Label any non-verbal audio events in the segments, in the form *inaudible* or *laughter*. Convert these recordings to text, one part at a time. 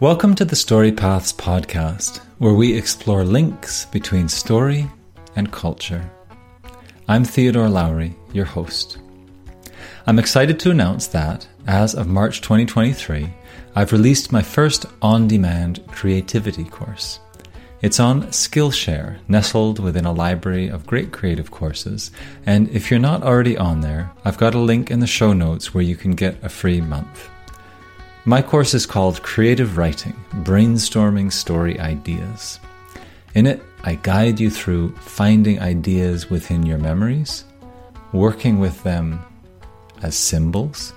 Welcome to the Story Paths podcast, where we explore links between story and culture. I'm Theodore Lowry, your host. I'm excited to announce that, as of March 2023, I've released my first on demand creativity course. It's on Skillshare, nestled within a library of great creative courses, and if you're not already on there, I've got a link in the show notes where you can get a free month. My course is called Creative Writing Brainstorming Story Ideas. In it, I guide you through finding ideas within your memories, working with them as symbols,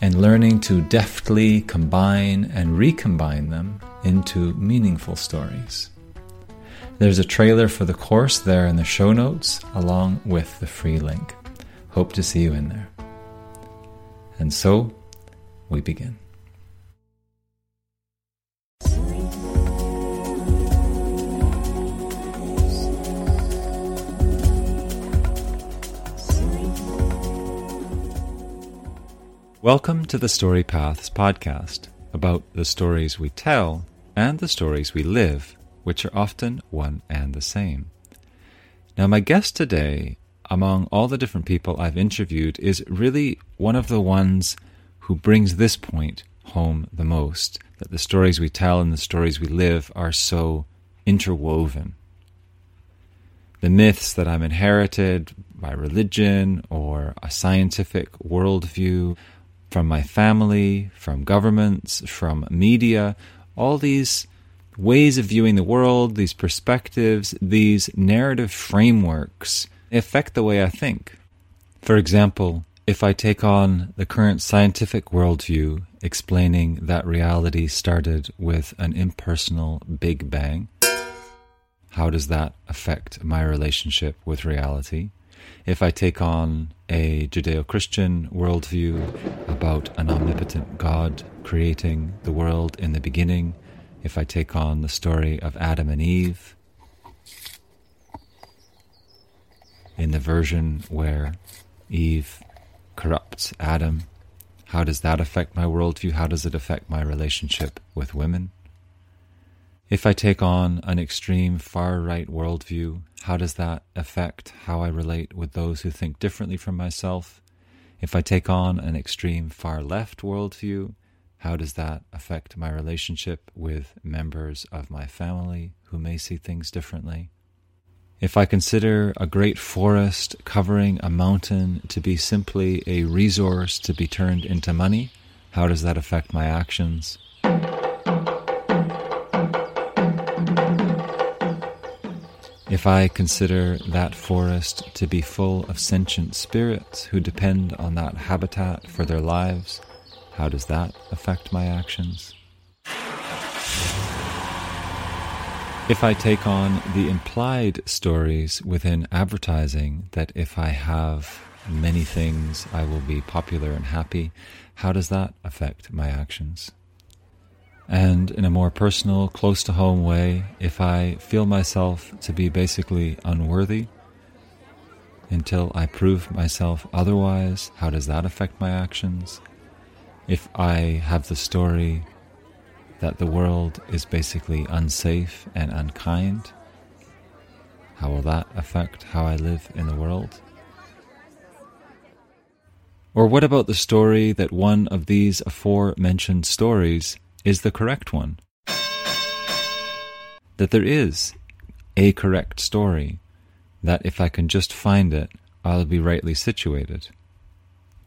and learning to deftly combine and recombine them into meaningful stories. There's a trailer for the course there in the show notes, along with the free link. Hope to see you in there. And so, we begin. Welcome to the Story Paths podcast about the stories we tell and the stories we live, which are often one and the same. Now, my guest today, among all the different people I've interviewed, is really one of the ones who brings this point home the most that the stories we tell and the stories we live are so interwoven. The myths that I'm inherited by religion or a scientific worldview from my family, from governments, from media, all these ways of viewing the world, these perspectives, these narrative frameworks affect the way I think. For example, if I take on the current scientific worldview explaining that reality started with an impersonal Big Bang, how does that affect my relationship with reality? if I take on a Judeo Christian worldview about an omnipotent God creating the world in the beginning, if I take on the story of Adam and Eve, in the version where Eve corrupts Adam, how does that affect my worldview? How does it affect my relationship with women? If I take on an extreme far right worldview, how does that affect how I relate with those who think differently from myself? If I take on an extreme far left worldview, how does that affect my relationship with members of my family who may see things differently? If I consider a great forest covering a mountain to be simply a resource to be turned into money, how does that affect my actions? If I consider that forest to be full of sentient spirits who depend on that habitat for their lives, how does that affect my actions? If I take on the implied stories within advertising that if I have many things, I will be popular and happy, how does that affect my actions? And in a more personal, close to home way, if I feel myself to be basically unworthy until I prove myself otherwise, how does that affect my actions? If I have the story that the world is basically unsafe and unkind, how will that affect how I live in the world? Or what about the story that one of these aforementioned stories is the correct one. That there is a correct story, that if I can just find it, I'll be rightly situated.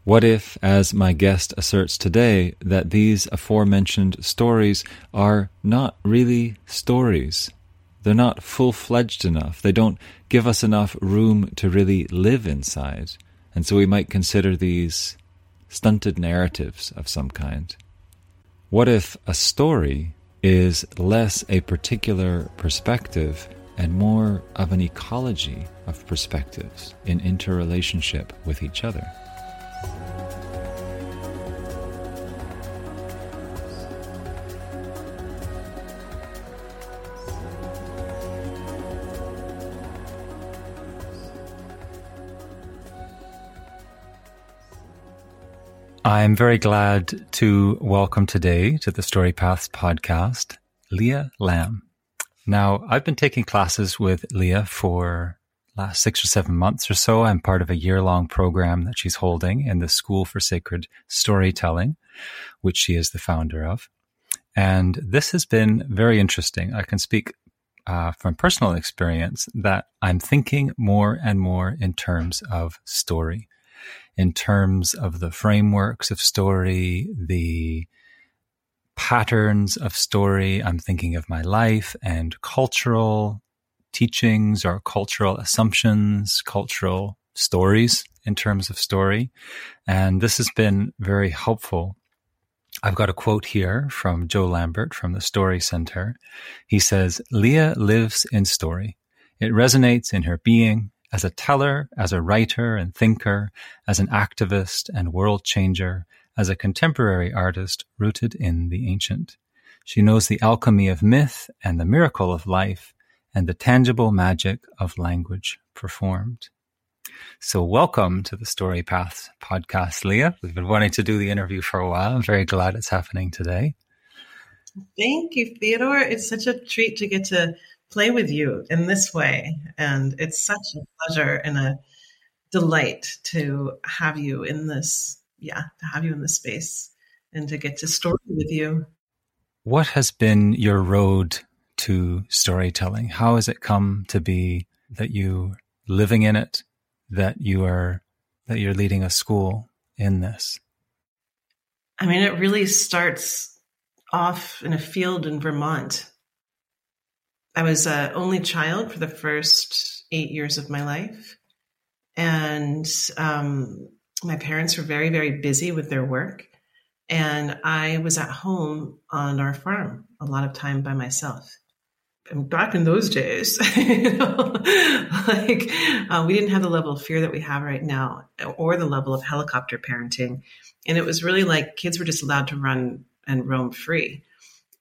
What if, as my guest asserts today, that these aforementioned stories are not really stories? They're not full fledged enough. They don't give us enough room to really live inside. And so we might consider these stunted narratives of some kind. What if a story is less a particular perspective and more of an ecology of perspectives in interrelationship with each other? I'm very glad to welcome today to the Story Paths podcast, Leah Lamb. Now, I've been taking classes with Leah for last six or seven months or so. I'm part of a year long program that she's holding in the School for Sacred Storytelling, which she is the founder of. And this has been very interesting. I can speak uh, from personal experience that I'm thinking more and more in terms of story, in terms of the frameworks of story, the patterns of story. I'm thinking of my life and cultural teachings or cultural assumptions, cultural stories in terms of story. And this has been very helpful. I've got a quote here from Joe Lambert from the Story Center. He says, Leah lives in story. It resonates in her being as a teller, as a writer and thinker, as an activist and world changer, as a contemporary artist rooted in the ancient. She knows the alchemy of myth and the miracle of life and the tangible magic of language performed. So, welcome to the Story Paths podcast, Leah. We've been wanting to do the interview for a while. I'm very glad it's happening today. Thank you, Theodore. It's such a treat to get to play with you in this way. And it's such a pleasure and a delight to have you in this yeah, to have you in this space and to get to story with you. What has been your road to storytelling? How has it come to be that you living in it, that you are that you're leading a school in this? I mean, it really starts off in a field in Vermont. I was an only child for the first eight years of my life. And um, my parents were very, very busy with their work. And I was at home on our farm a lot of time by myself. And back in those days, *laughs* you know, like uh, we didn't have the level of fear that we have right now or the level of helicopter parenting. And it was really like kids were just allowed to run and roam free.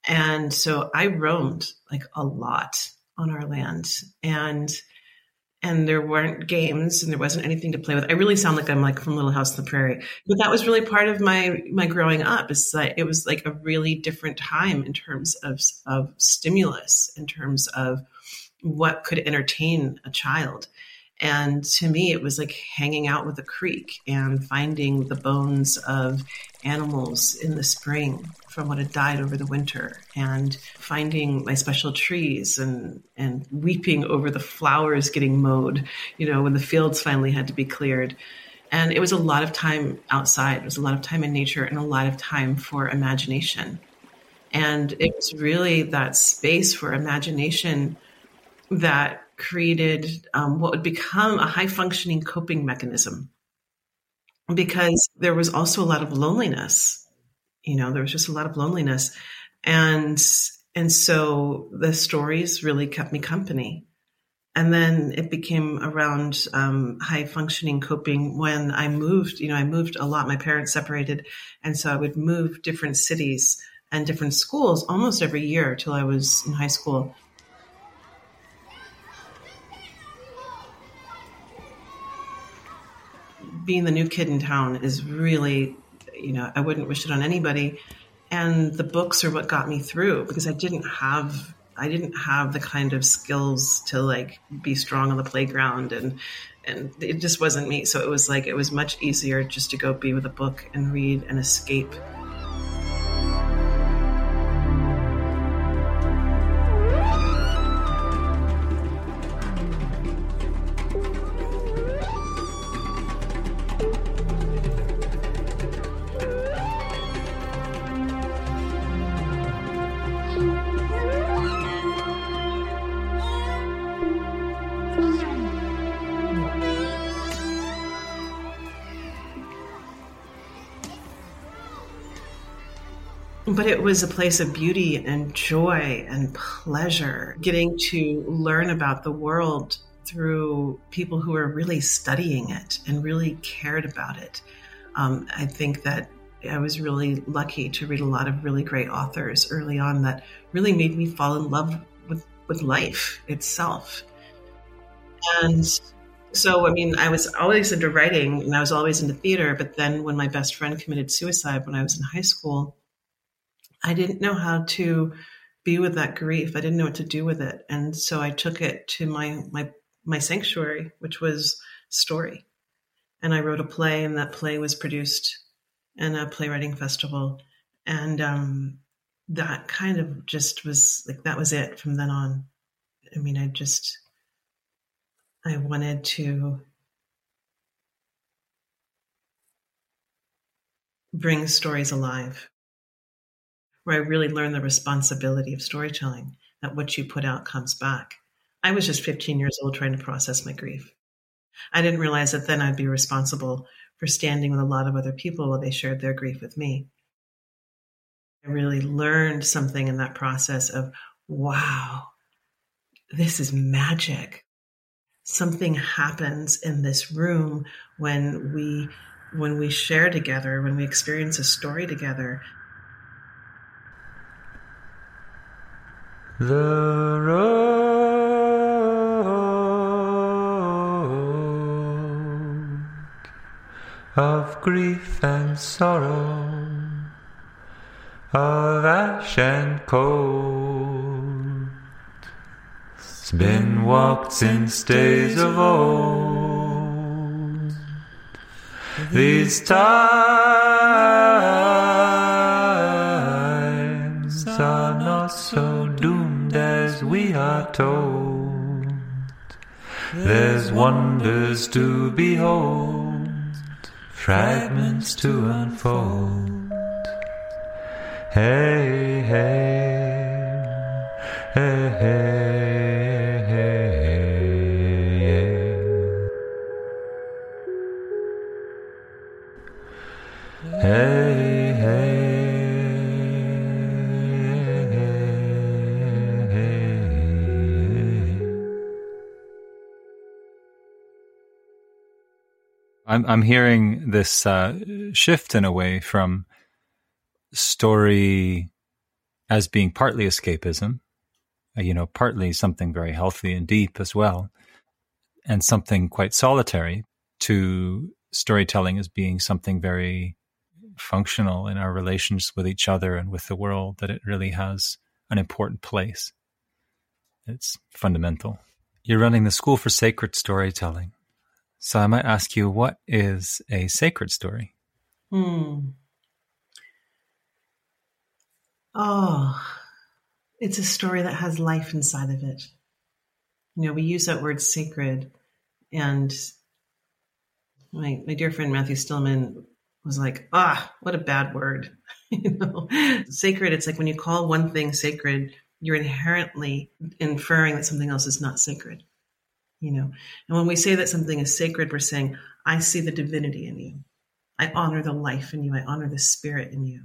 And so I roamed like a lot on our land. And and there weren't games and there wasn't anything to play with. I really sound like I'm like from Little House on the Prairie, but that was really part of my my growing up. Is that it was like a really different time in terms of of stimulus, in terms of what could entertain a child. And to me, it was like hanging out with a creek and finding the bones of animals in the spring from what had died over the winter and finding my special trees and, and weeping over the flowers getting mowed, you know, when the fields finally had to be cleared. And it was a lot of time outside. It was a lot of time in nature and a lot of time for imagination. And it was really that space for imagination that created um, what would become a high functioning coping mechanism. Because there was also a lot of loneliness. You know there was just a lot of loneliness. And and so the stories really kept me company. And then it became around um, high functioning coping when i moved you know i moved a lot. My parents separated. And so i would move different cities and different schools almost every year till i was in high school being the new kid in town is really, you know, I wouldn't wish it on anybody. And the books are what got me through because I didn't have I didn't have the kind of skills to like be strong on the playground and and it just wasn't me. So it was like it was much easier just to go be with a book and read and escape. Was a place of beauty and joy and pleasure, getting to learn about the world through people who were really studying it and really cared about it. Um, I think that I was really lucky to read a lot of really great authors early on that really made me fall in love with, with life itself. And So, I mean, I was always into writing and I was always into theater. But then when my best friend committed suicide when I was in high school, I didn't know how to be with that grief. I didn't know what to do with it. And so I took it to my, my, my sanctuary, which was story. And I wrote a play and that play was produced in a playwriting festival. And, um, that kind of just was like, that was it from then on. I mean, I just, I wanted to bring stories alive, where I really learned the responsibility of storytelling, that what you put out comes back. I was just 15 years old trying to process my grief. I didn't realize that then I'd be responsible for standing with a lot of other people while they shared their grief with me. I really learned something in that process of, wow, this is magic something happens in this room when we when we share together when we experience a story together the road of grief and sorrow of ash and cold it's been walked since days of old. These times told. There's wonders to behold, fragments to unfold. Hey, hey, hey. Hey, I'm I'm hearing this uh, shift in a way from story as being partly escapism, uh, you know, partly something very healthy and deep as well, and something quite solitary to storytelling as being something very functional in our relations with each other and with the world, that it really has an important place. It's fundamental. You're running the School for Sacred Storytelling. So I might ask you, what is a sacred story? Hmm. Oh, it's a story that has life inside of it. You know, we use that word sacred, and my, my dear friend Matthew Stillman was like, ah, what a bad word. *laughs* you know, sacred. It's like when you call one thing sacred, you're inherently inferring that something else is not sacred. You know, and when we say that something is sacred, we're saying, I see the divinity in you. I honor the life in you. I honor the spirit in you.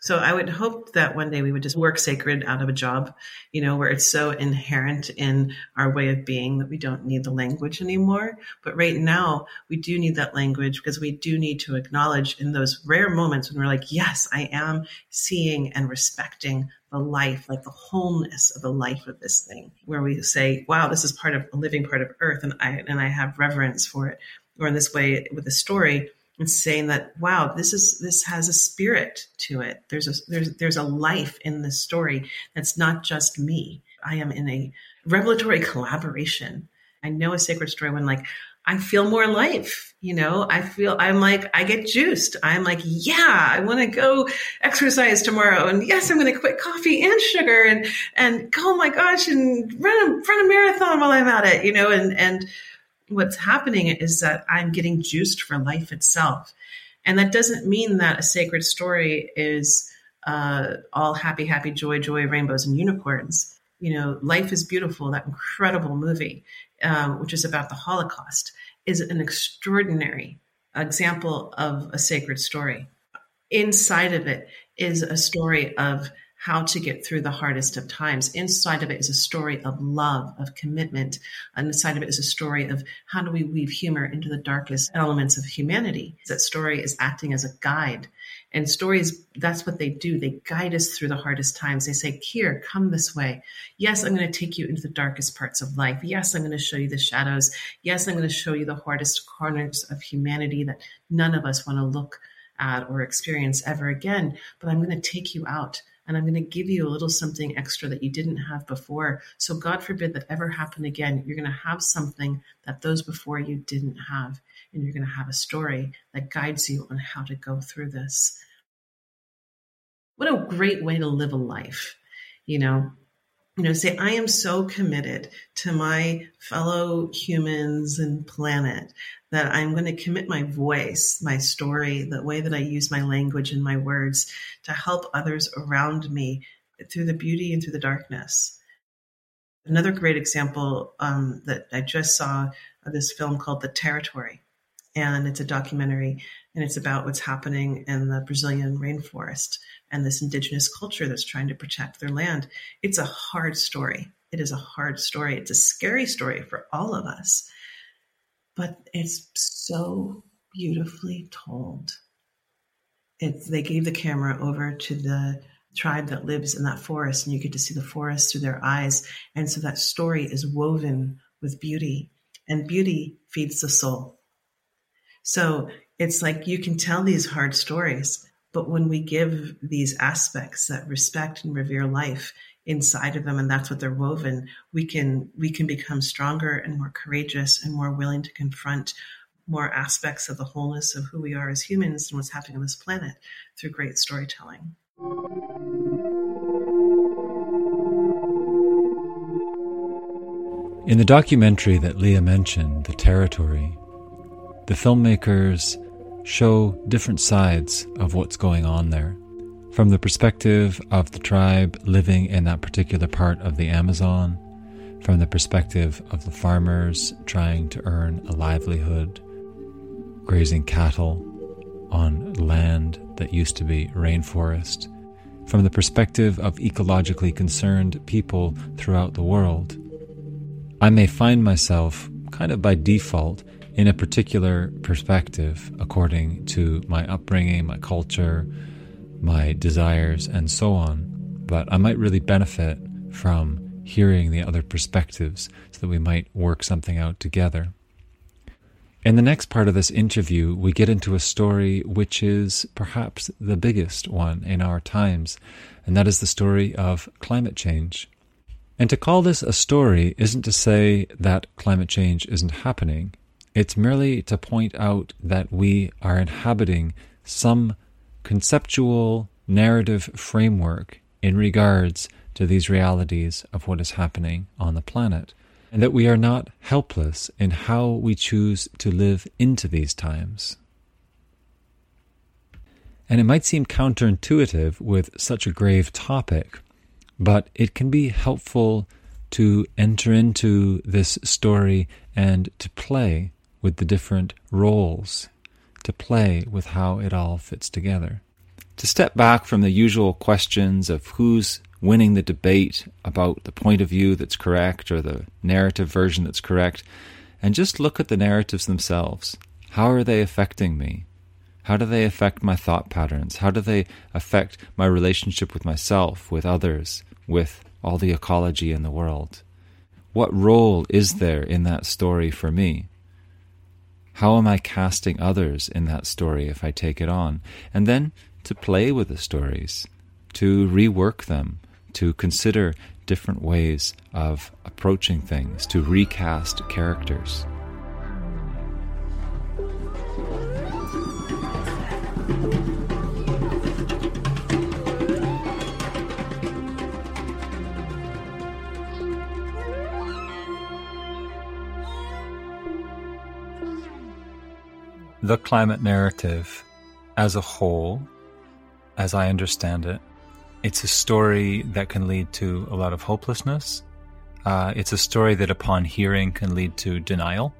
So I would hope that one day we would just work sacred out of a job, you know, where it's so inherent in our way of being that we don't need the language anymore. But right now we do need that language because we do need to acknowledge in those rare moments when we're like, yes, I am seeing and respecting the life, like the wholeness of the life of this thing, where we say, wow, this is part of a living part of earth and I, and I have reverence for it. Or in this way with a story, and saying that wow this is this has a spirit to it. There's a there's there's a life in this story that's not just me. I am in a revelatory collaboration. I know a sacred story when like i feel more life you know? I feel i'm like i get juiced. I'm like yeah i want to go exercise tomorrow. And yes i'm going to quit coffee and sugar and and oh my gosh and run a run a marathon while i'm at it you know? And and what's happening is that I'm getting juiced for life itself. And that doesn't mean that a sacred story is uh, all happy, happy, joy, joy, rainbows, and unicorns. You know, Life is Beautiful, that incredible movie, um, which is about the Holocaust, is an extraordinary example of a sacred story. Inside of it is a story of how to get through the hardest of times. Inside of it is a story of love, of commitment. And inside of it is a story of how do we weave humor into the darkest elements of humanity. That story is acting as a guide. And stories, that's what they do. They guide us through the hardest times. They say, Here, come this way. Yes, I'm going to take you into the darkest parts of life. Yes, I'm going to show you the shadows. Yes, I'm going to show you the hardest corners of humanity that none of us want to look at or experience ever again. But I'm going to take you out and I'm going to give you a little something extra that you didn't have before. So, God forbid that ever happen again. You're going to have something that those before you didn't have, and you're going to have a story that guides you on how to go through this. What a great way to live a life, you know. You know, say, I am so committed to my fellow humans and planet that I'm going to commit my voice, my story, the way that I use my language and my words to help others around me through the beauty and through the darkness. Another great example um, that I just saw of this film called The Territory, and it's a documentary, and it's about what's happening in the Brazilian rainforest and this indigenous culture that's trying to protect their land. It's a hard story. It is a hard story. It's a scary story for all of us but it's so beautifully told. They gave the camera over to the tribe that lives in that forest, and you get to see the forest through their eyes. And so that story is woven with beauty, and beauty feeds the soul. So it's like you can tell these hard stories, but when we give these aspects that respect and revere life inside of them and that's what they're woven we can we can become stronger and more courageous and more willing to confront more aspects of the wholeness of who we are as humans and what's happening on this planet through great storytelling. In the documentary that leah mentioned the territory the filmmakers show different sides of what's going on there from the perspective of the tribe living in that particular part of the Amazon, from the perspective of the farmers trying to earn a livelihood, grazing cattle on land that used to be rainforest, from the perspective of ecologically concerned people throughout the world. I may find myself, kind of by default, in a particular perspective according to my upbringing, my culture, my desires, and so on. But I might really benefit from hearing the other perspectives so that we might work something out together. In the next part of this interview, we get into a story which is perhaps the biggest one in our times, and that is the story of climate change. And to call this a story isn't to say that climate change isn't happening. It's merely to point out that we are inhabiting some conceptual narrative framework in regards to these realities of what is happening on the planet, and that we are not helpless in how we choose to live into these times. And it might seem counterintuitive with such a grave topic, but it can be helpful to enter into this story and to play with the different roles to play with how it all fits together. To step back from the usual questions of who's winning the debate about the point of view that's correct or the narrative version that's correct, and just look at the narratives themselves. How are they affecting me? How do they affect my thought patterns? How do they affect my relationship with myself, with others, with all the ecology in the world? What role is there in that story for me? How am I casting others in that story if I take it on? And then to play with the stories, to rework them, to consider different ways of approaching things, to recast characters. The climate narrative as a whole, as I understand it, it's a story that can lead to a lot of hopelessness. Uh, it's a story that, upon hearing, can lead to denial.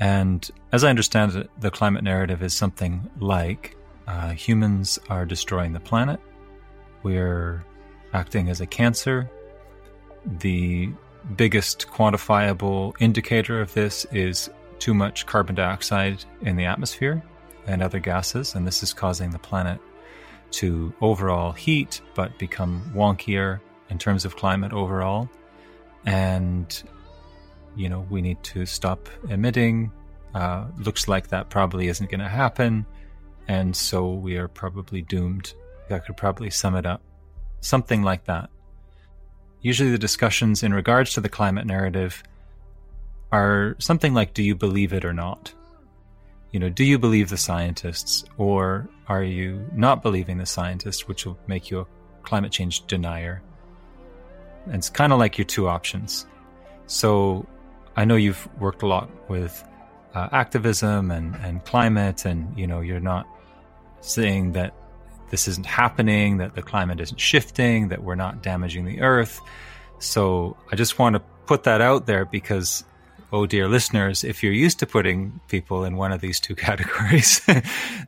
And as I understand it, the climate narrative is something like uh, humans are destroying the planet, we're acting as a cancer. The biggest quantifiable indicator of this is too much carbon dioxide in the atmosphere and other gases, and this is causing the planet to overall heat, but become wonkier in terms of climate overall. And, you know, we need to stop emitting. Uh, looks like that probably isn't going to happen. And so we are probably doomed. That could probably sum it up. Something like that. Usually the discussions in regards to the climate narrative are something like do you believe it or not? You know, do you believe the scientists or are you not believing the scientists, which will make you a climate change denier? And it's kind of like your two options. So I know you've worked a lot with uh, activism and, and climate, and you know, you're not saying that this isn't happening, that the climate isn't shifting, that we're not damaging the earth. So I just want to put that out there because oh dear listeners, if you're used to putting people in one of these two *laughs* categories,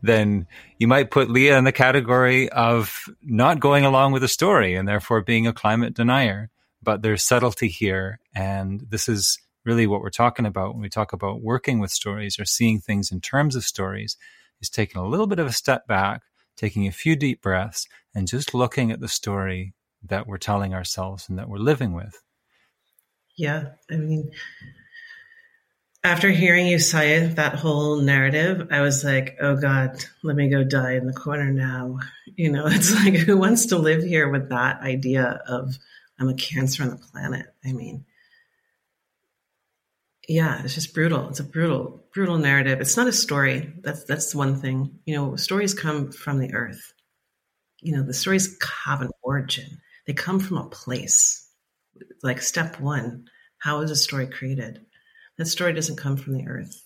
then you might put Leah in the category of not going along with the story and therefore being a climate denier. But there's subtlety here. And this is really what we're talking about when we talk about working with stories or seeing things in terms of stories is taking a little bit of a step back, taking a few deep breaths and just looking at the story that we're telling ourselves and that we're living with. Yeah. I mean, after hearing you say that whole narrative, I was like, oh God, let me go die in the corner now. You know, *laughs* it's like, who wants to live here with that idea of I'm a cancer on the planet? I mean, yeah, it's just brutal. It's a brutal, brutal narrative. It's not a story. That's that's one thing. You know, stories come from the earth. You know, the stories have an origin. They come from a place. Like step one, how is a story created? That story doesn't come from the earth.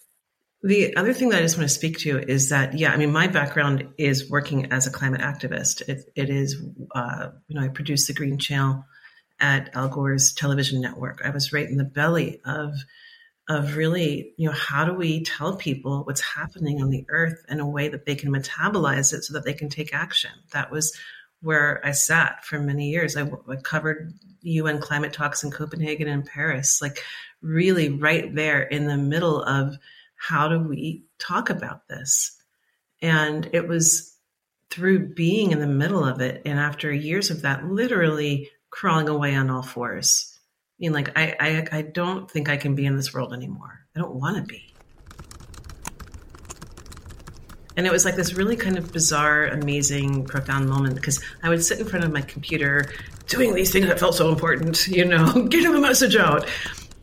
The other thing that I just want to speak to is that, yeah, I mean, my background is working as a climate activist. it, it is, uh, you know, I produced the Green Channel at Al Gore's television network. I was right in the belly of, of really, you know, how do we tell people what's happening on the earth in a way that they can metabolize it so that they can take action? That was where I sat for many years. I, I covered UN climate talks in Copenhagen and Paris. Like really mm-hmm. right there in the middle of how do we talk about this? And it was through being in the middle of it. And after years of that, literally crawling away on all fours. I mean, like, I, I, I don't think I can be in this world anymore. I don't want to be. And it was like this really kind of bizarre, amazing, profound moment because I would sit in front of my computer doing these things that felt so important, you know, *laughs* getting the message out.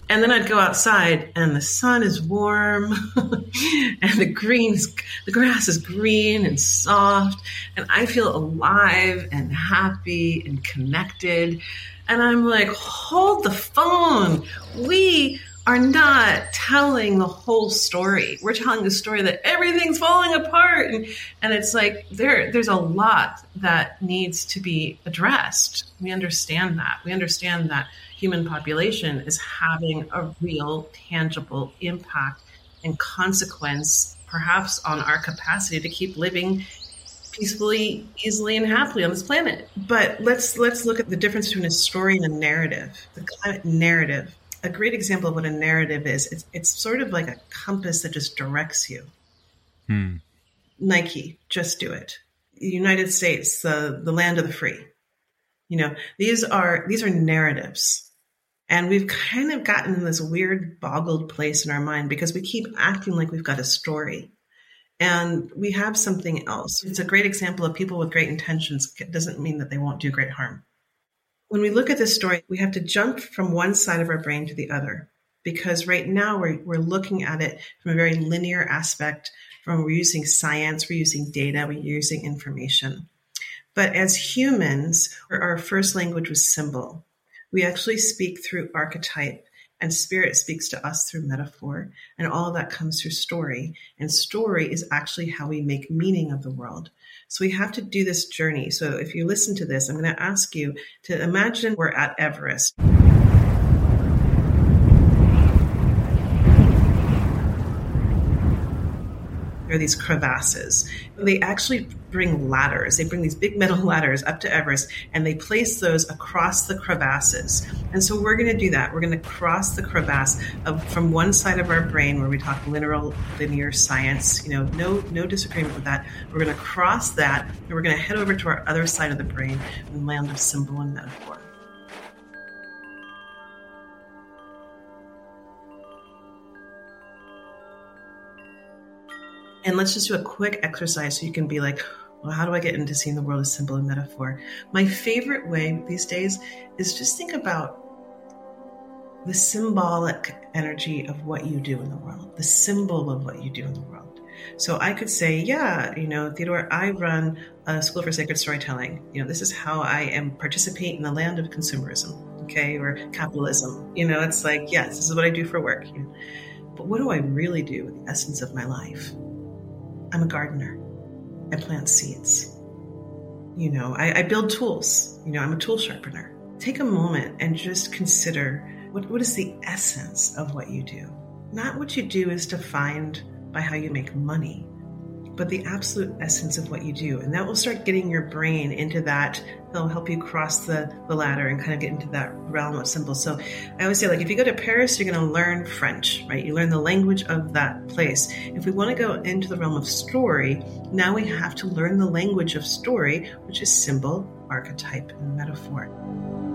And then I'd go outside and the sun is warm *laughs* and the green is, the grass is green and soft and I feel alive and happy and connected. And I'm like, hold the phone. We are not telling the whole story. We're telling the story that everything's falling apart. And, and it's like there there's a lot that needs to be addressed. We understand that. We understand that human population is having a real, tangible impact and consequence, perhaps on our capacity to keep living peacefully, easily, and happily on this planet. But let's let's look at the difference between a story and a narrative. The climate narrative. A great example of what a narrative is. It's it's sort of like a compass that just directs you. Hmm. Nike, just do it. United States, the the land of the free. You know, these are these are narratives and we've kind of gotten in this weird boggled place in our mind because we keep acting like we've got a story and we have something else. It's a great example of people with great intentions it doesn't mean that they won't do great harm. When we look at this story, we have to jump from one side of our brain to the other because right now we're, we're looking at it from a very linear aspect from we're using science, we're using data, we're using information. But as humans, our first language was symbol. We actually speak through archetype, and spirit speaks to us through metaphor, and all that comes through story. And story is actually how we make meaning of the world. So we have to do this journey. So if you listen to this, I'm going to ask you to imagine we're at Everest. There are these crevasses. They actually bring ladders. They bring these big metal *laughs* ladders up to Everest and they place those across the crevasses. And so we're going to do that. We're going to cross the crevasse of, from one side of our brain where we talk linear, linear science, you know, no, no disagreement with that. We're going to cross that and we're going to head over to our other side of the brain and land of symbol and metaphor. And let's just do a quick exercise so you can be like, well, how do I get into seeing the world as symbol and metaphor? My favorite way these days is just think about the symbolic energy of what you do in the world, the symbol of what you do in the world. So I could say, yeah, you know, Theodore, I run a school for sacred storytelling. You know, this is how I am participate in the land of consumerism, okay, or capitalism. You know, it's like, yes, this is what I do for work. You know? But what do I really do with the essence of my life? I'm a gardener. I plant seeds. You know, I, I build tools. You know, I'm a tool sharpener. Take a moment and just consider what, what is the essence of what you do? Not what you do is defined by how you make money, but the absolute essence of what you do. And that will start getting your brain into that. They'll help you cross the, the ladder and kind of get into that realm of symbols. So I always say, like, if you go to Paris, you're going to learn French, right? You learn the language of that place. If we want to go into the realm of story, now we have to learn the language of story, which is symbol, archetype, and metaphor.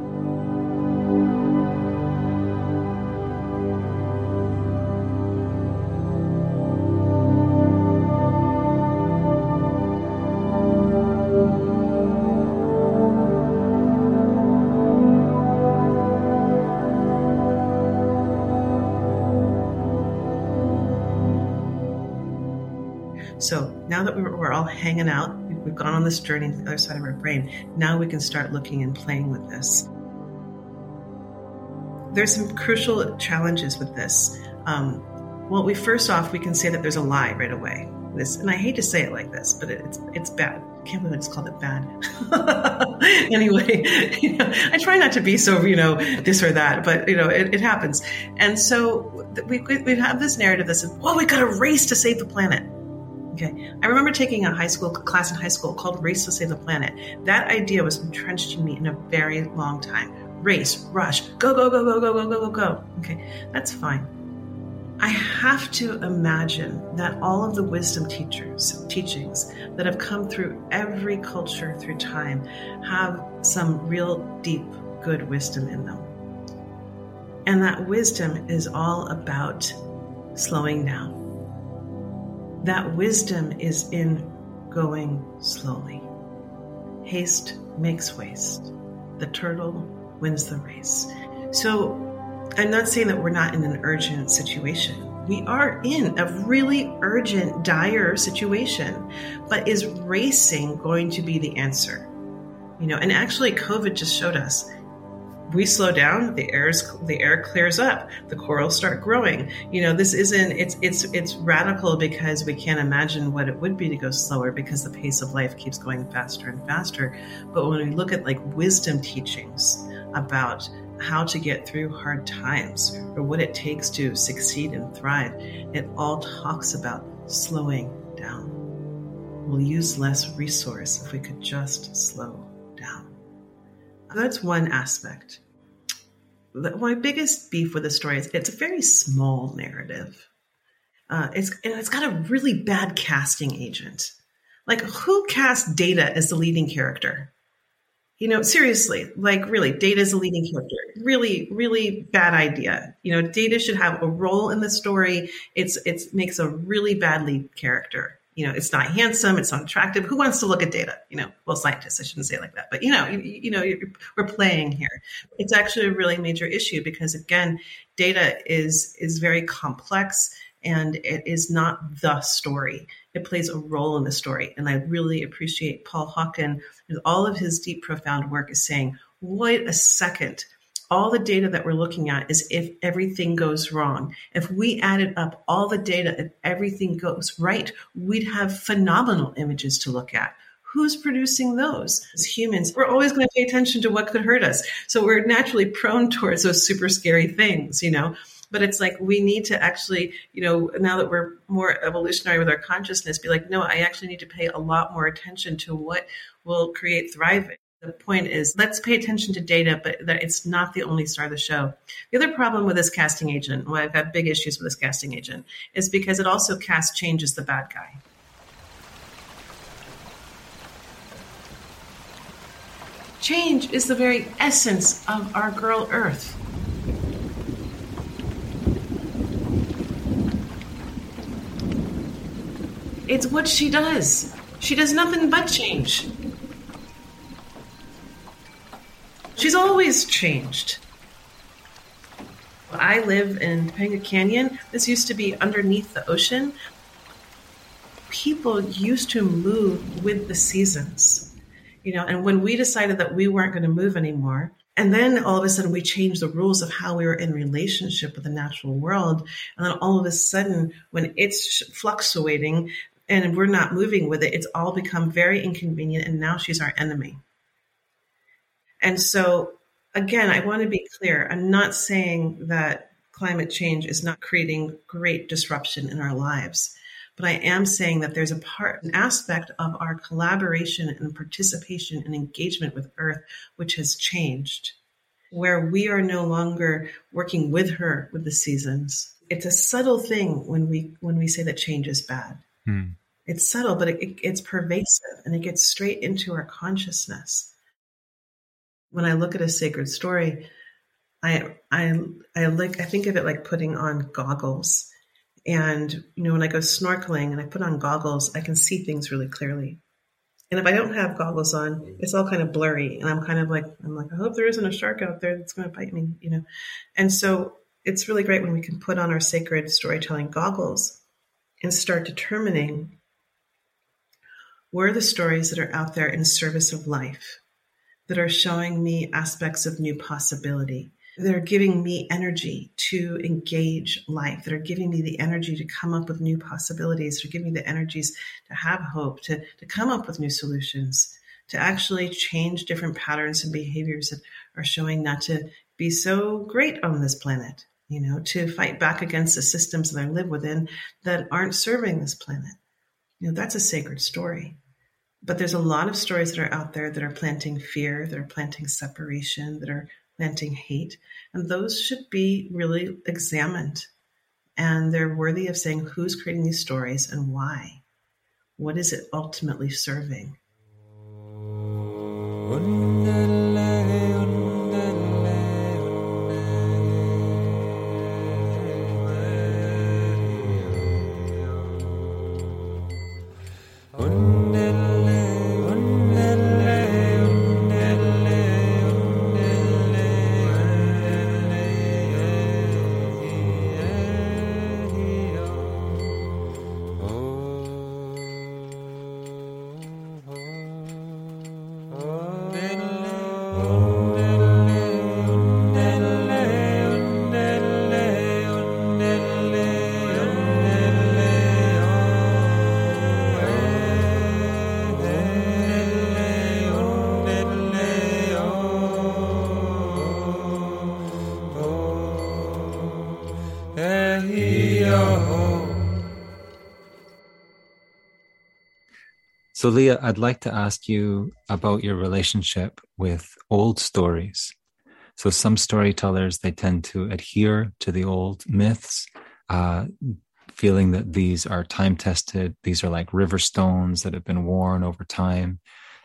Now that we're, all hanging out, we've gone on this journey to the other side of our brain, now we can start looking and playing with this. There's some crucial challenges with this. Um, well, we first off, we can say that there's a lie right away. This, and I hate to say it like this, but it's it's bad. I can't believe I just called it bad. *laughs* anyway, *laughs* you know, I try not to be so you know this or that, but you know it, it happens. And so we we have this narrative that says, "Well, we got a race to save the planet." Okay. I remember taking a high school class in high school called Race to Save the Planet. That idea was entrenched in me in a very long time. Race, rush, go, go, go, go, go, go, go, go, go. Okay. That's fine. I have to imagine that all of the wisdom teachers, teachings that have come through every culture through time have some real deep, good wisdom in them. And that wisdom is all about slowing down that wisdom is in going slowly. Haste makes waste. The turtle wins the race. So I'm not saying that we're not in an urgent situation. We are in a really urgent, dire situation. But is racing going to be the answer? You know, and actually, COVID just showed us we slow down, the air the air clears up, the corals start growing. You know, this isn't it's it's it's radical because we can't imagine what it would be to go slower because the pace of life keeps going faster and faster. But when we look at like wisdom teachings about how to get through hard times or what it takes to succeed and thrive, it all talks about slowing down. We'll use less resource if we could just slow. That's one aspect my biggest beef with the story is it's a very small narrative. Uh, it's and it's got a really bad casting agent. Like who cast Data as the leading character? You know, seriously, like really, Data is the leading character. Really, really bad idea. You know, Data should have a role in the story. It's it makes a really bad lead character you know, it's not handsome, it's not attractive. Who wants to look at data? You know, well, scientists, I shouldn't say it like that, but you know, you, you know, we're playing here. It's actually a really major issue because again, data is is very complex and it is not the story. It plays a role in the story, and I really appreciate Paul Hawken with all of his deep, profound work is saying, wait a second all the data that we're looking at is if everything goes wrong. If we added up all the data, if everything goes right, we'd have phenomenal images to look at. Who's producing those? As humans, we're always going to pay attention to what could hurt us. So we're naturally prone towards those super scary things, you know. but it's like we need to actually, you know, now that we're more evolutionary with our consciousness, be like, no, I actually need to pay a lot more attention to what will create thriving. The point is, let's pay attention to data, but that it's not the only star of the show. The other problem with this casting agent, why I've got big issues with this casting agent, is because it also casts change as the bad guy. Change is the very essence of our girl Earth. It's what she does. She does nothing but change. She's always changed. I live in Topanga Canyon. This used to be underneath the ocean. People used to move with the seasons, you know, and when we decided that we weren't going to move anymore, and then all of a sudden we changed the rules of how we were in relationship with the natural world. And then all of a sudden, when it's fluctuating and we're not moving with it, it's all become very inconvenient. And now she's our enemy. And so, again, I want to be clear. I'm not saying that climate change is not creating great disruption in our lives. But I am saying that there's a part, an aspect of our collaboration and participation and engagement with Earth, which has changed, where we are no longer working with her with the seasons. It's a subtle thing when we when we say that change is bad. Hmm. It's subtle, but it, it, it's pervasive and it gets straight into our consciousness when I look at a sacred story, I I I like I think of it like putting on goggles. And you know, when I go snorkeling and I put on goggles, I can see things really clearly. And if I don't have goggles on, it's all kind of blurry. And I'm kind of like, I'm like, I hope there isn't a shark out there that's going to bite me, you know. And so it's really great when we can put on our sacred storytelling goggles and start determining where are the stories that are out there in service of life that are showing me aspects of new possibility, that are giving me energy to engage life, that are giving me the energy to come up with new possibilities, to give me the energies to have hope, to, to come up with new solutions, to actually change different patterns and behaviors that are showing not to be so great on this planet, you know, to fight back against the systems that I live within that aren't serving this planet. You know, that's a sacred story. But there's a lot of stories that are out there that are planting fear, that are planting separation, that are planting hate. And those should be really examined. And they're worthy of saying who's creating these stories and why. What is it ultimately serving? So, Leah, I'd like to ask you about your relationship with old stories. So, some storytellers they tend to adhere to the old myths, uh, feeling that these are time tested. These are like river stones that have been worn over time,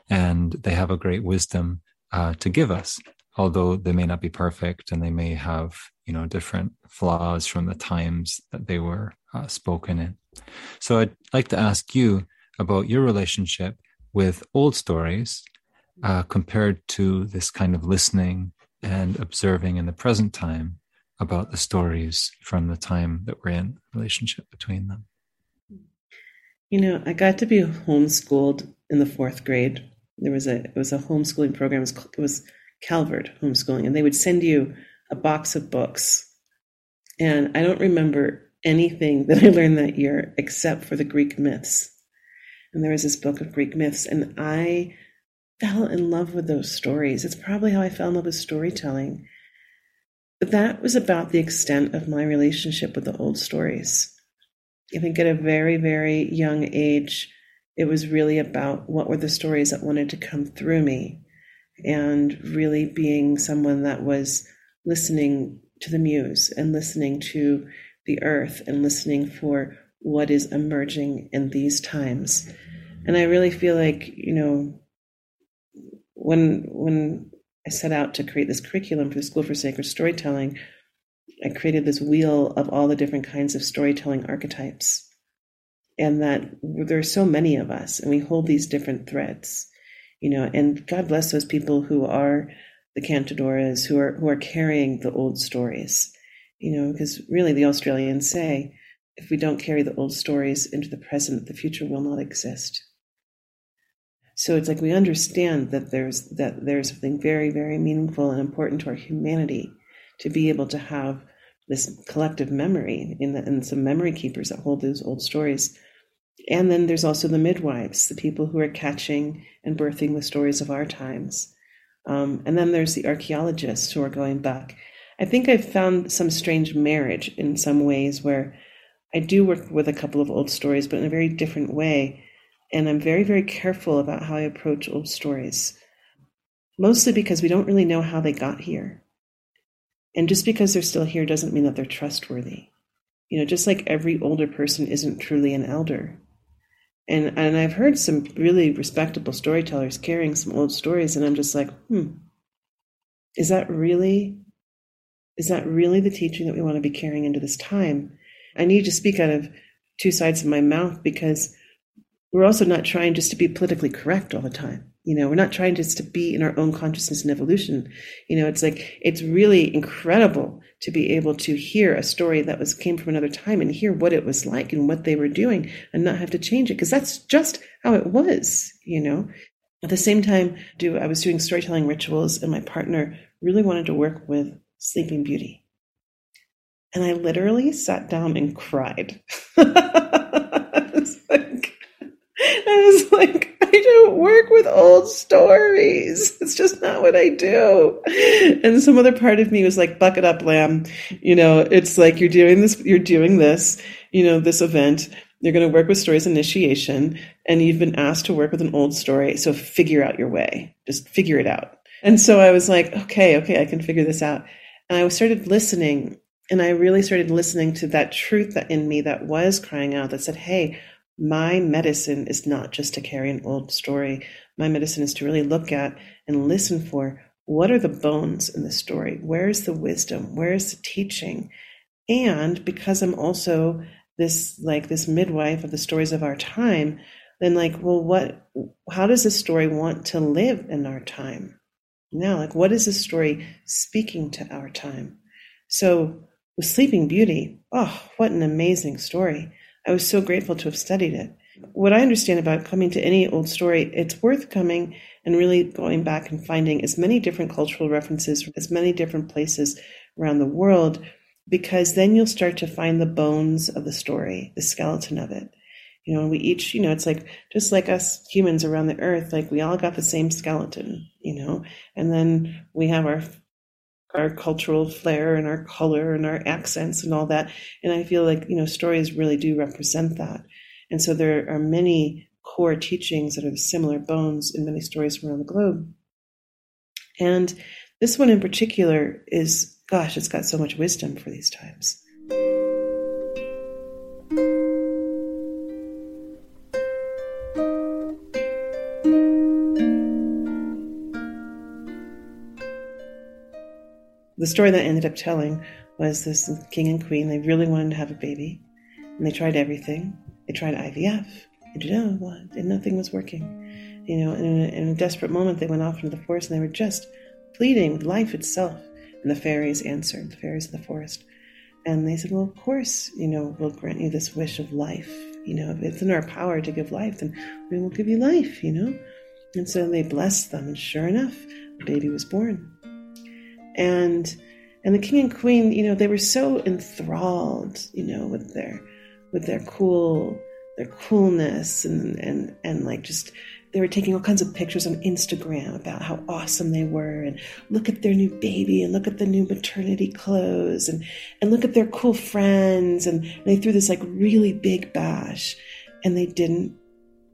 and they have a great wisdom uh, to give us. Although they may not be perfect, and they may have you know different flaws from the times that they were uh, spoken in. So, I'd like to ask you about your relationship with old stories uh, compared to this kind of listening and observing in the present time about the stories from the time that we're in relationship between them? You know i got to be homeschooled in the fourth grade. There was a it was a homeschooling program. It was, it was calvert homeschooling and they would send you a box of books. And i don't remember anything that i learned that year except for the greek myths and there was this book of Greek myths, and I fell in love with those stories. It's probably how I fell in love with storytelling. But that was about the extent of my relationship with the old stories. I think at a very, very young age, it was really about what were the stories that wanted to come through me and really being someone that was listening to the muse and listening to the earth and listening for what is emerging in these times. And I really feel like, you know, when when I set out to create this curriculum for the School for Sacred Storytelling, I created this wheel of all the different kinds of storytelling archetypes. And that there are so many of us, and we hold these different threads, you know. And God bless those people who are the cantadoras, who are who are carrying the old stories, you know, because really the Australians say, if we don't carry the old stories into the present, the future will not exist. So it's like we understand that there's that there's something very, very meaningful and important to our humanity to be able to have this collective memory in the, and some memory keepers that hold those old stories. And then there's also the midwives, the people who are catching and birthing the stories of our times. Um, and then there's the archaeologists who are going back. I think I've found some strange marriage in some ways where I do work with a couple of old stories, but in a very different way and I'm very, very careful about how I approach old stories, mostly because we don't really know how they got here. And just because they're still here doesn't mean that they're trustworthy. You know, just like every older person isn't truly an elder. And, and I've heard some really respectable storytellers carrying some old stories, and I'm just like, hmm, is that really, is that really the teaching that we want to be carrying into this time? I need to speak out of two sides of my mouth because we're also not trying just to be politically correct all the time. You know, we're not trying just to be in our own consciousness and evolution. You know, it's like it's really incredible to be able to hear a story that was came from another time and hear what it was like and what they were doing and not have to change it because that's just how it was, you know. At the same time, do I was doing storytelling rituals and my partner really wanted to work with Sleeping Beauty. And I literally sat down and cried. *laughs* I was like, I don't work with old stories. It's just not what I do. And some other part of me was like, bucket up, lamb. You know, it's like you're doing this, you're doing this, you know, this event. You're going to work with stories initiation, and you've been asked to work with an old story. So figure out your way. Just figure it out. And so I was like, okay, okay, I can figure this out. And I started listening, and I really started listening to that truth that in me that was crying out that said, hey, my medicine is not just to carry an old story. My medicine is to really look at and listen for what are the bones in the story? Where's the wisdom? Where's the teaching? And because I'm also this like this midwife of the stories of our time, then like, well, what how does this story want to live in our time? Now, like what is this story speaking to our time? So with Sleeping Beauty, oh, what an amazing story. I was so grateful to have studied it. What I understand about coming to any old story, it's worth coming and really going back and finding as many different cultural references, as many different places around the world, because then you'll start to find the bones of the story, the skeleton of it. You know, we each, you know, it's like just like us humans around the earth, like we all got the same skeleton, you know, and then we have our our cultural flair and our color and our accents and all that. And I feel like, you know, stories really do represent that. And so there are many core teachings that are similar bones in many stories from around the globe. And this one in particular is, gosh, it's got so much wisdom for these times. The story that I ended up telling was this king and queen. They really wanted to have a baby, and they tried everything. They tried IVF. They did know and nothing was working. You know, and in a, in a desperate moment, they went off into the forest, and they were just pleading with life itself. And the fairies answered, the fairies of the forest, and they said, "Well, of course, you know, we'll grant you this wish of life. You know, if it's in our power to give life, then we will give you life. You know." And so they blessed them, and sure enough, a baby was born and and the king and queen, you know, they were so enthralled, you know, with their with their cool their coolness and and and like just they were taking all kinds of pictures on Instagram about how awesome they were and look at their new baby and look at the new maternity clothes and, and look at their cool friends. And, and they threw this like really big bash and they didn't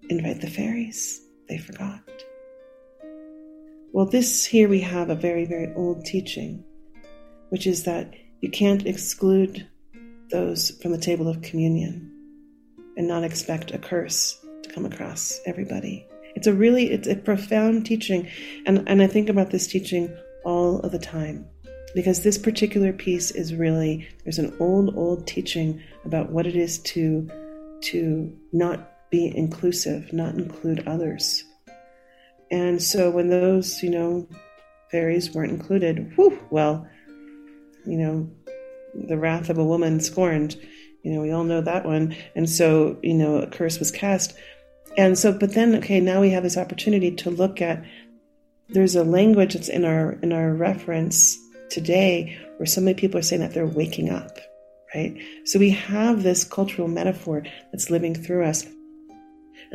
invite the fairies. They forgot. Well, this here we have a very, very old teaching, which is that you can't exclude those from the table of communion and not expect a curse to come across everybody. It's a really it's a profound teaching and and I think about this teaching all of the time because this particular piece is really there's an old old teaching about what it is to to not be inclusive, not include others. And so when those, you know, fairies weren't included, whew, well, you know, the wrath of a woman scorned, you know, we all know that one. And so, you know, a curse was cast. And so, but then, okay, now we have this opportunity to look at there's a language that's in our in our reference today where so many people are saying that they're waking up, right? So we have this cultural metaphor that's living through us.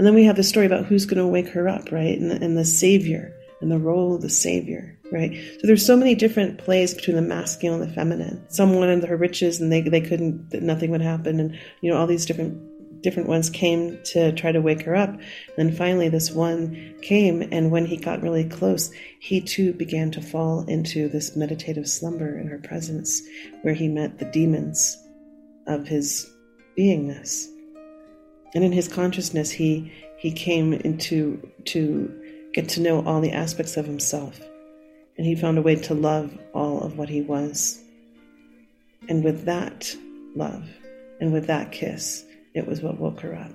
And then we have the story about who's going to wake her up, right? And the, and the savior and the role of the savior, right? So there's so many different plays between the masculine and the feminine. Some wanted her riches and they, they couldn't, nothing would happen. And, you know, all these different different ones came to try to wake her up. And then finally, this one came, and when he got really close, he too began to fall into this meditative slumber in her presence, where he met the demons of his beingness and in his consciousness he he came into to get to know all the aspects of himself. And he found a way to love all of what he was. And with that love and with that kiss it was what woke her up.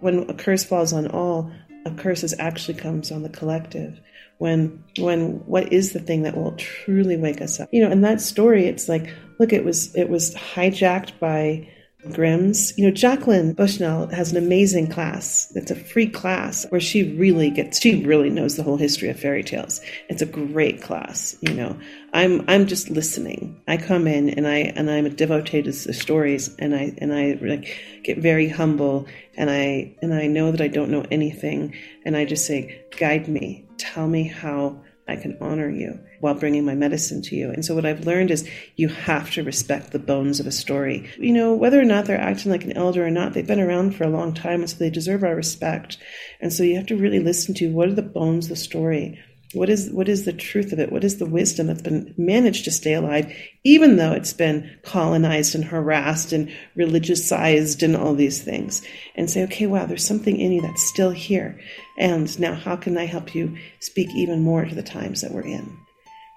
When a curse falls on all a curse is actually comes on the collective. When when what is the thing that will truly wake us up? You know in that story it's like look it was it was hijacked by Grimm's. You know, Jacqueline Bushnell has an amazing class. It's a free class where she really gets she really knows the whole history of fairy tales. It's a great class, you know. I'm I'm just listening. I come in and I and I'm a devotee to the stories and I and I like get very humble and I and I know that I don't know anything and I just say guide me. Tell me how I can honor you while bringing my medicine to you. And so what I've learned is you have to respect the bones of a story. You know, whether or not they're acting like an elder or not, they've been around for a long time, and so they deserve our respect. And so you have to really listen to what are the bones of the story. What is what is the truth of it? What is the wisdom that's been managed to stay alive, even though it's been colonized and harassed and religiousized and all these things? And say, okay, wow, there's something in you that's still here. And now, how can I help you speak even more to the times that we're in?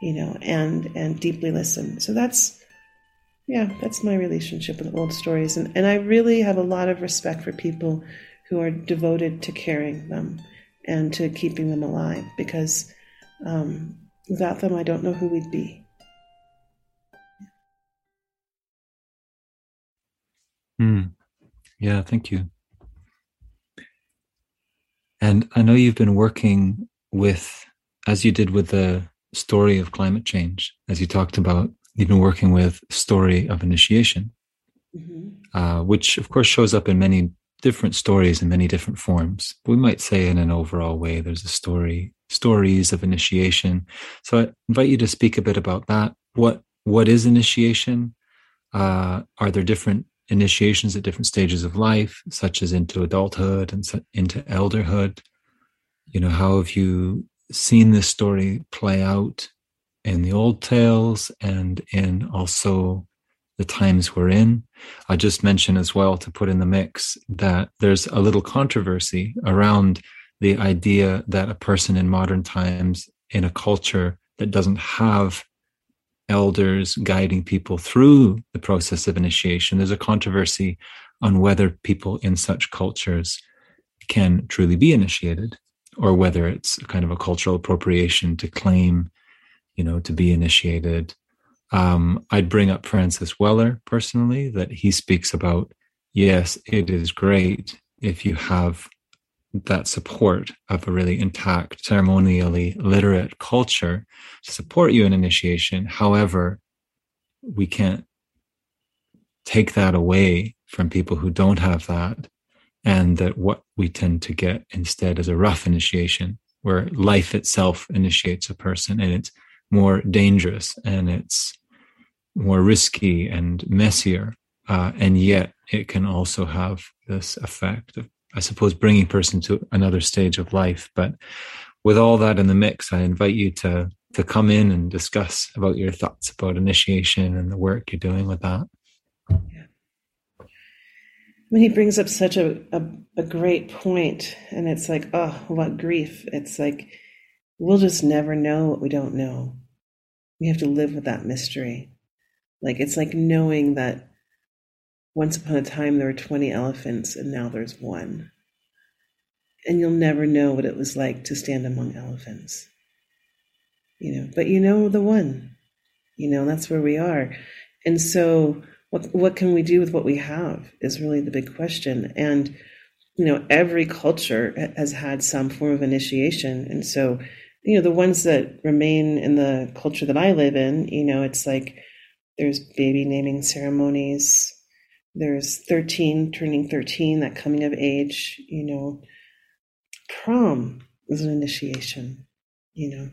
You know, and and deeply listen. So that's yeah, that's my relationship with old stories, and and I really have a lot of respect for people who are devoted to carrying them and to keeping them alive because um, without them, I don't know who we'd be. Mm. Yeah, thank you. And I know you've been working with, as you did with the story of climate change, as you talked about, you've been working with story of initiation, mm-hmm. uh, which of course shows up in many different stories in many different forms. We might say in an overall way, there's a story, stories of initiation. So I invite you to speak a bit about that. What what is initiation? Uh, are there different initiations at different stages of life, such as into adulthood and into elderhood? You know, how have you seen this story play out in the old tales and in also the times we're in. I just mention as well to put in the mix that there's a little controversy around the idea that a person in modern times in a culture that doesn't have elders guiding people through the process of initiation, there's a controversy on whether people in such cultures can truly be initiated or whether it's kind of a cultural appropriation to claim, you know, to be initiated um, I'd bring up Francis Weller personally, that he speaks about yes, it is great if you have that support of a really intact, ceremonially literate culture to support you in initiation. However, we can't take that away from people who don't have that. And that what we tend to get instead is a rough initiation where life itself initiates a person and it's more dangerous and it's more risky and messier. Uh, and yet it can also have this effect of, I suppose, bringing person to another stage of life. But with all that in the mix, I invite you to to come in and discuss about your thoughts about initiation and the work you're doing with that. Yeah. I mean, he brings up such a, a, a great point, and it's like, oh, what grief. It's like, we'll just never know what we don't know. We have to live with that mystery. Like, it's like knowing that once upon a time there were 20 elephants and now there's one. And you'll never know what it was like to stand among elephants you know, but you know the one, you know, that's where we are. And so what what can we do with what we have is really the big question. And you know, every culture has had some form of initiation. And so, you know, the ones that remain in the culture that I live in, you know, it's like there's baby naming ceremonies, there's 13 turning 13 that coming of age you know. Prom is an initiation you know.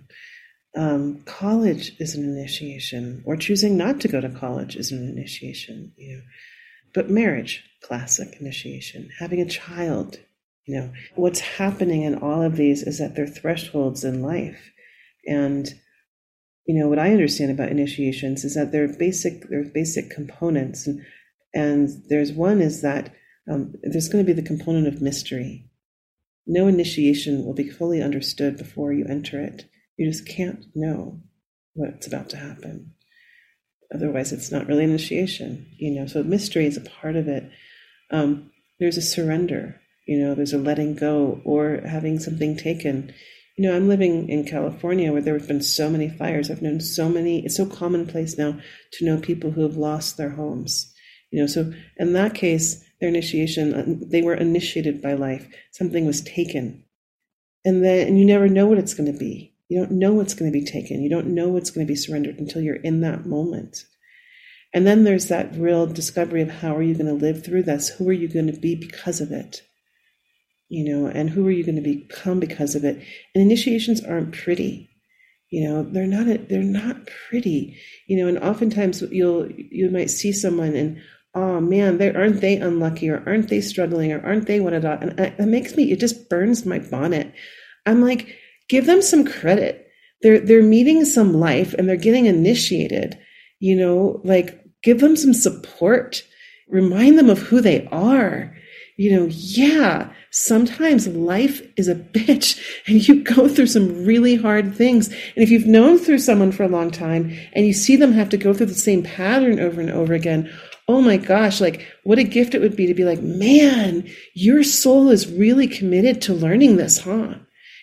Um, college is an initiation, or choosing not to go to college is an initiation. You know, but marriage, classic initiation. Having a child, you know, what's happening in all of these is that they're thresholds in life, and you know what I understand about initiations is that they're basic. They're basic components, and and there's one is that um, there's going to be the component of mystery. No initiation will be fully understood before you enter it you just can't know what's about to happen. Otherwise, it's not really initiation, you know. So mystery is a part of it. Um, there's a surrender, you know. There's a letting go or having something taken. You know, I'm living in California where there have been so many fires. I've known so many. It's so commonplace now to know people who have lost their homes. You know, so in that case, their initiation, uh, they were initiated by life. Something was taken, and then and you never know what it's going to be you don't know what's going to be taken. You don't know what's going to be surrendered until you're in that moment. And then there's that real discovery of how are you going to live through this? Who are you going to be because of it? You know, and who are you going to become because of it? And initiations aren't pretty. You know, they're not they're not pretty. You know, and oftentimes you'll you might see someone and oh man, they aren't they unlucky or aren't they struggling or aren't they what it and it makes me it just burns my bonnet. I'm like, give them some credit. They're they're meeting some life and they're getting initiated. You know, like give them some support. Remind them of who they are. You know, yeah, sometimes life is a bitch *laughs* and you go through some really hard things. And if you've known through someone for a long time and you see them have to go through the same pattern over and over again, oh my gosh, like what a gift it would be to be like, man, your soul is really committed to learning this, huh?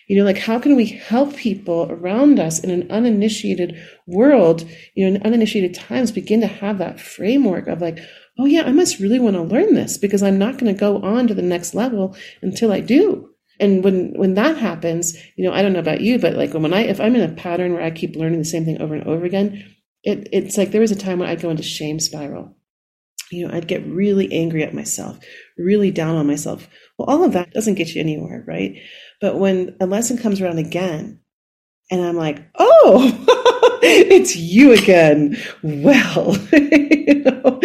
You know, like how can we help people around us in an uninitiated world, you know, in uninitiated times begin to have that framework of like, oh yeah, I must really want to learn this because I'm not going to go on to the next level until I do. And when when that happens, you know, I don't know about you, but like when I if I'm in a pattern where I keep learning the same thing over and over again, it, it's like there was a time when I'd go into shame spiral. You know, I'd get really angry at myself, really down on myself. Well, all of that doesn't get you anywhere, right? But when a lesson comes around again, and I'm like, oh, *laughs* *laughs* it's you again. Well, *laughs* you know,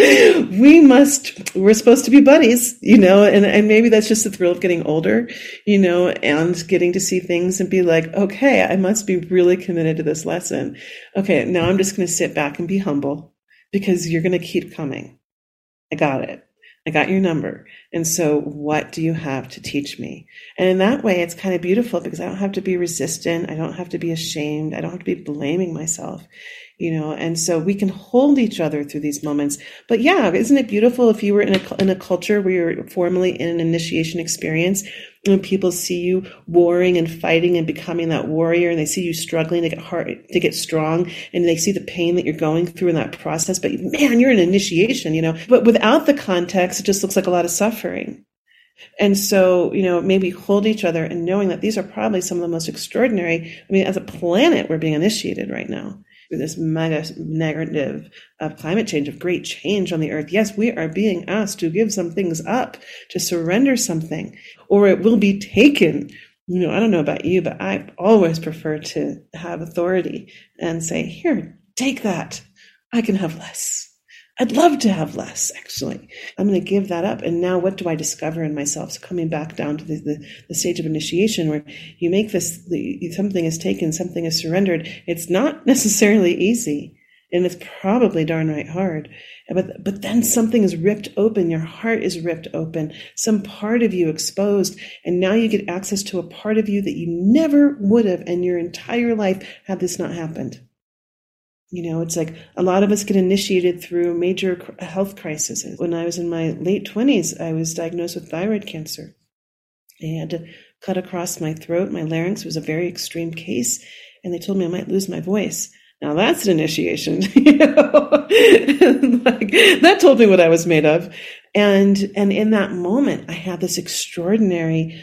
we must, we're supposed to be buddies, you know, and, and maybe that's just the thrill of getting older, you know, and getting to see things and be like, okay, I must be really committed to this lesson. Okay, now I'm just going to sit back and be humble because you're going to keep coming. I got it. I got your number. And so what do you have to teach me? And in that way, it's kind of beautiful because I don't have to be resistant. I don't have to be ashamed. I don't have to be blaming myself you know and so we can hold each other through these moments but yeah isn't it beautiful if you were in a, in a culture where you're formally in an initiation experience and people see you warring and fighting and becoming that warrior and they see you struggling to get hard to get strong and they see the pain that you're going through in that process but man you're an initiation you know but without the context it just looks like a lot of suffering and so, you know, maybe hold each other and knowing that these are probably some of the most extraordinary. I mean, as a planet, we're being initiated right now this mega narrative of climate change, of great change on the earth. Yes, we are being asked to give some things up, to surrender something, or it will be taken. You know, I don't know about you, but I always prefer to have authority and say, here, take that. I can have less. I'd love to have less, actually. I'm going to give that up. And now what do I discover in myself? So coming back down to the, the, the stage of initiation where you make this, the, something is taken, something is surrendered. It's not *laughs* necessarily easy. And it's probably darn right hard. But, but then something is ripped open. Your heart is ripped open. Some part of you exposed. And now you get access to a part of you that you never would have in your entire life had this not happened. You know, it's like a lot of us get initiated through major health crises. When I was in my late 20s, I was diagnosed with thyroid cancer. They had to cut across my throat, my larynx was a very extreme case, and they told me I might lose my voice. Now that's an initiation. *laughs* you know? *laughs* like, that told me what I was made of. And and in that moment, I had this extraordinary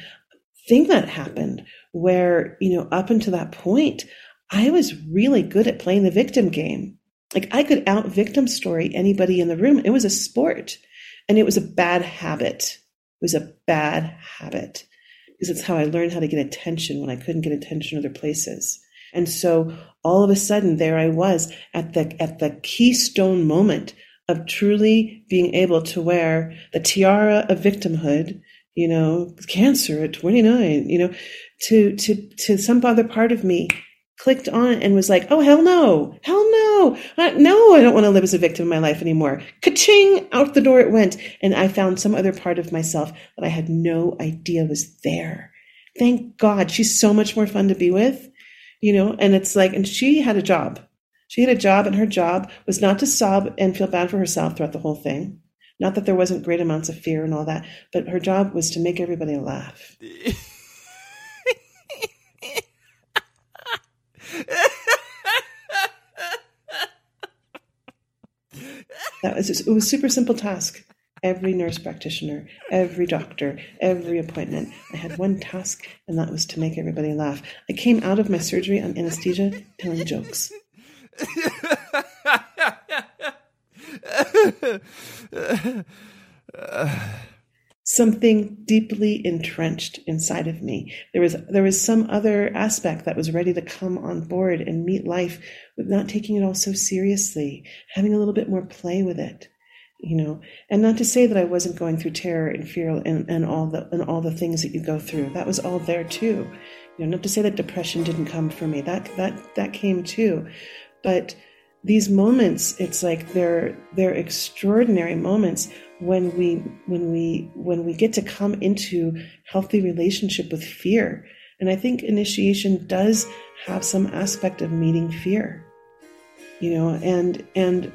thing that happened where, you know, up until that point, I was really good at playing the victim game. Like I could out victim story anybody in the room. It was a sport and it was a bad habit. It was a bad habit because it's how I learned how to get attention when I couldn't get attention other places. And so all of a sudden there I was at the, at the keystone moment of truly being able to wear the tiara of victimhood, you know, cancer at 29, you know, to, to, to some other part of me clicked on and was like, oh, hell no, hell no, uh, no, I don't want to live as a victim in my life anymore. Ka-ching, out the door it went. And I found some other part of myself that I had no idea was there. Thank God. She's so much more fun to be with, you know, and it's like, and she had a job. She had a job, and her job was not to sob and feel bad for herself throughout the whole thing. Not that there wasn't great amounts of fear and all that, but her job was to make everybody laugh. *laughs* that was it was a super simple task. Every nurse practitioner, every doctor, every appointment, I had one task, and that was to make everybody laugh. I came out of my surgery on anesthesia telling jokes. *laughs* something deeply entrenched inside of me. There was there was some other aspect that was ready to come on board and meet life with not taking it all so seriously, having a little bit more play with it. You know, and not to say that I wasn't going through terror and fear and, and all the and all the things that you go through. That was all there too. You know, not to say that depression didn't come for me. That that that came too. But these moments, it's like they're they're extraordinary moments when we when we when we get to come into healthy relationship with fear. And i think initiation does have some aspect of meeting fear you know and and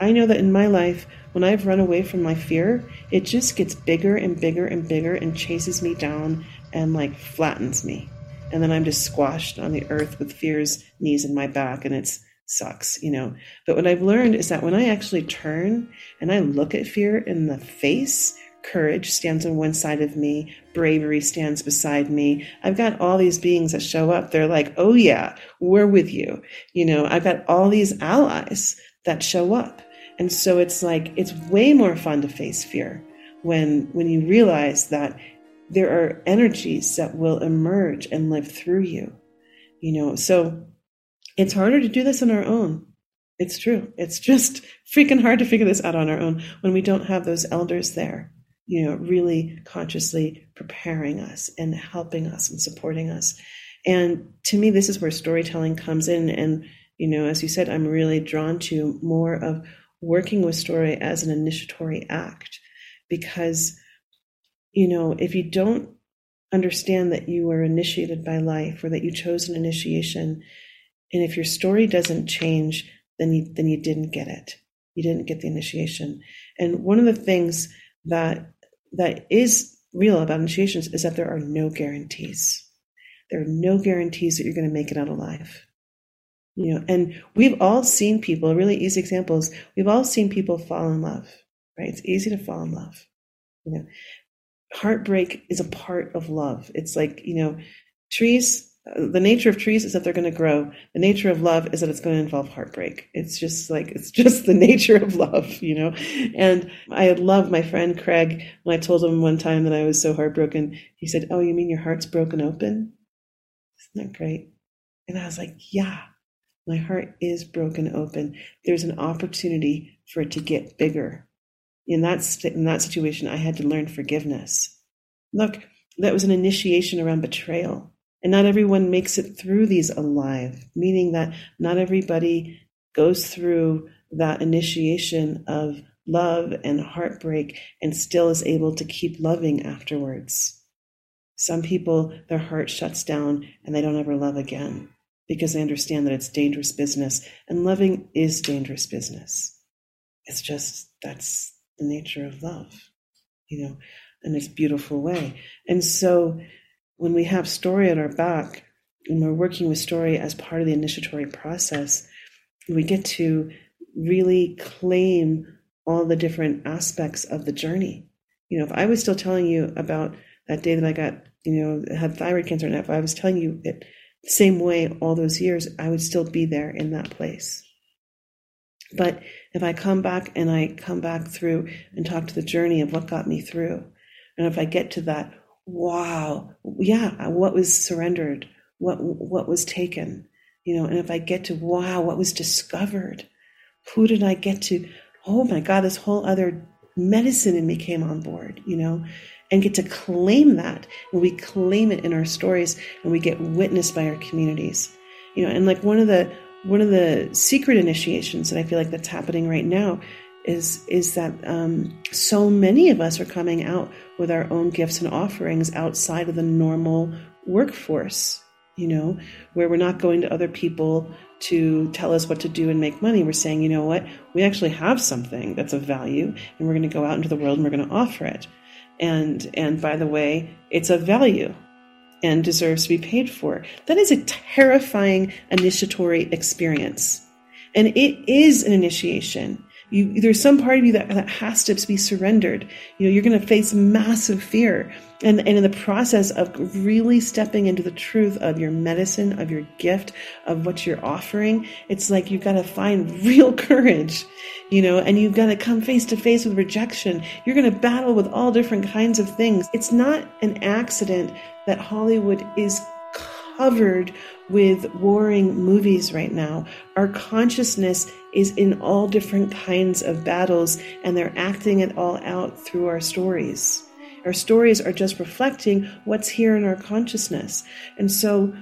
i know that in my life when i've run away from my fear it just gets bigger and bigger and bigger and chases me down and like flattens me. And then i'm just squashed on the earth with fear's knees in my back and it's sucks, you know. But what I've learned is that when I actually turn and I look at fear in the face, courage stands on one side of me, bravery stands beside me. I've got all these beings that show up. They're like, oh yeah, we're with you. You know, I've got all these allies that show up. And so it's like, it's way more fun to face fear when, when you realize that there are energies that will emerge and live through you. You know, so it's harder to do this on our own. It's true. It's just freaking hard to figure this out on our own when we don't have those elders there, you know, really consciously preparing us and helping us and supporting us. And to me, this is where storytelling comes in. And, you know, as you said, I'm really drawn to more of working with story as an initiatory act because, you know, if you don't understand that you were initiated by life or that you chose an initiation, and if your story doesn't change, then you, then you didn't get it. You didn't get the initiation. And one of the things that that is real about initiations is that there are no guarantees. There are no guarantees that you're going to make it out alive. You know, and we've all seen people, really easy examples, we've all seen people fall in love, right? It's easy to fall in love. You know, heartbreak is a part of love. It's like, you know, trees the nature of trees is that they're going to grow. The nature of love is that it's going to involve heartbreak. It's just like, it's *laughs* just the nature of love, you know? And I had loved my friend Craig when I told him one time that I was so heartbroken. He said, Oh, you mean your heart's broken open? Isn't that great? And I was like, Yeah, my heart is broken open. There's an opportunity for it to get bigger. In that, in that situation, I had to learn forgiveness. Look, that was an initiation around betrayal and not everyone makes it through these alive, meaning that not everybody goes through that initiation of love and heartbreak and still is able to keep loving afterwards. Some people, their heart shuts down and they don't ever love again because they understand that it's dangerous business. And loving is dangerous business. It's just that's the nature of love, you know, in this beautiful way. And so when we have story at our back and we're working with story as part of the initiatory process, we get to really claim all the different aspects of the journey. You know, if I was still telling you about that day that I got, you know, had thyroid cancer, and if I was telling you it the same way all those years, I would still be there in that place. But if I come back and I come back through and talk to the journey of what got me through, and if I get to that wow, yeah, what was surrendered, what what was taken, you know, and if I get to wow, what was discovered, who did I get to? Oh my God, this whole other medicine in me came on board, you know, and get to claim that, and we claim it in our stories, and we get witnessed by our communities, you know, and like one of the one of the secret initiations that I feel like that's happening right now is is that um, so many of us are coming out with our own gifts and offerings outside of the normal workforce you know where we're not going to other people to tell us what to do and make money. We're saying you know what? We actually have something that's of value and we're going to go out into the world and we're going to offer it. And and by the way it's of value and deserves to be paid for. That is a terrifying initiatory experience. And it is an initiation you, there's some part of you that, that has to be surrendered. You know, you're going to face massive fear. And, and in the process of really stepping into the truth of your medicine, of your gift, of what you're offering, it's like you've got to find *laughs* real courage, you know, and you've got to come face to face with rejection. You're going to battle with all different kinds of things. It's not an accident that Hollywood is covered with warring movies right now. Our consciousness is in all different kinds of battles, and they're acting it all out through our stories. Our stories are just reflecting what's here in our consciousness. And so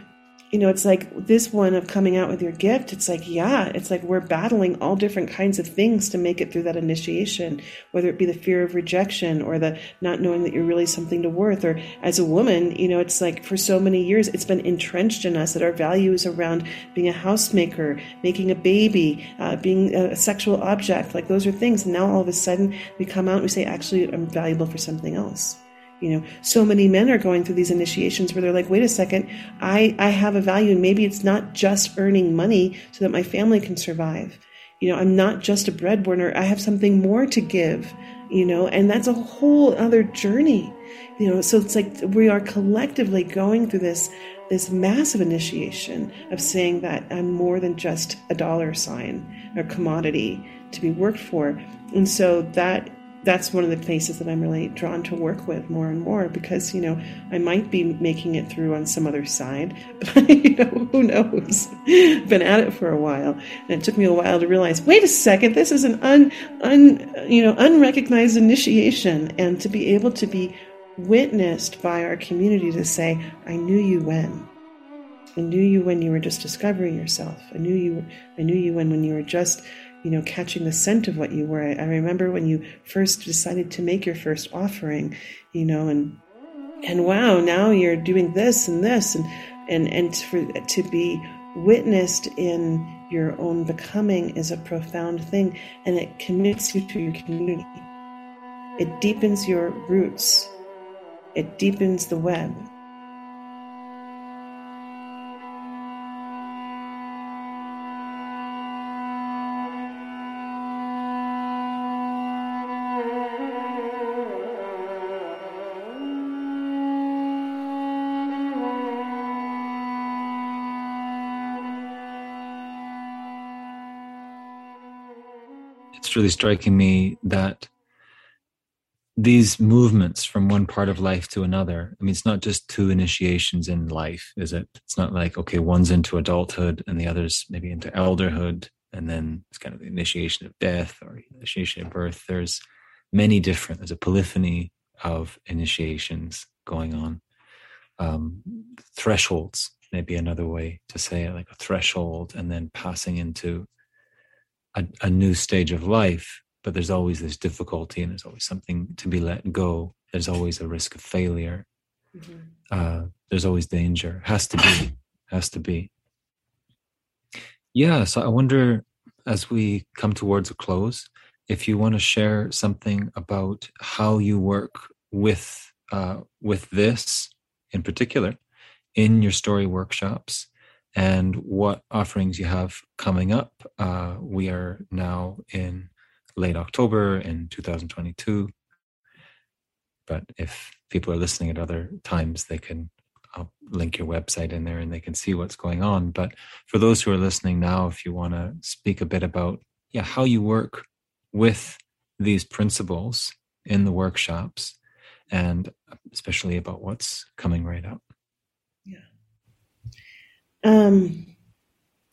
you know, it's like this one of coming out with your gift. It's like, yeah, it's like we're battling all different kinds of things to make it through that initiation, whether it be the fear of rejection or the not knowing that you're really something to worth. Or as a woman, you know, it's like for so many years, it's been entrenched in us that our value is around being a housemaker, making a baby, uh, being a sexual object. Like those are things. And now all of a sudden we come out and we say, actually, I'm valuable for something else. You know, so many men are going through these initiations where they're like, wait a second, I, I have a value and maybe it's not just earning money so that my family can survive. You know, I'm not just a breadwinner. I have something more to give, you know, and that's a whole other journey. You know, so it's like we are collectively going through this this massive initiation of saying that I'm more than just a dollar sign or commodity to be worked for. And so that that's one of the places that I'm really drawn to work with more and more because, you know, I might be making it through on some other side, *laughs* but, you know, who knows? *laughs* Been at it for a while. And it took me a while to realize, wait a second, this is an un, un, you know, unrecognized initiation. And to be able to be witnessed by our community to say, I knew you when. I knew you when you were just discovering yourself. I knew you, I knew you when, when you were just you know, catching the scent of what you were. I, remember when you first decided to make your first offering, you know, and and wow, now you're doing this and this, and and and for to be witnessed in your own becoming is a profound thing, and it commits you to your community. It deepens your roots. It deepens the web. Really striking me that these movements from one part of life to another i mean it's not just two initiations in life is it? It's not like okay one's into adulthood and the other's maybe into elderhood and then it's kind of the initiation of death or initiation of birth. There's many different there's a polyphony of initiations going on. Um, thresholds maybe another way to say it like a threshold and then passing into a, a new stage of life but there's always this difficulty and there's always something to be let go. There's always a risk of failure. Mm-hmm. uh, there's always danger. Has to be. Has to be. Yeah so i wonder as we come towards a close if you want to share something about how you work with uh, with this in particular in your story workshops and what offerings you have coming up. Uh, we are now in late October in 2022. But if people are listening at other times, they can I'll link your website in there and they can see what's going on. But for those who are listening now, if you want to speak a bit about yeah, how you work with these principles in the workshops and especially about what's coming right up. Um,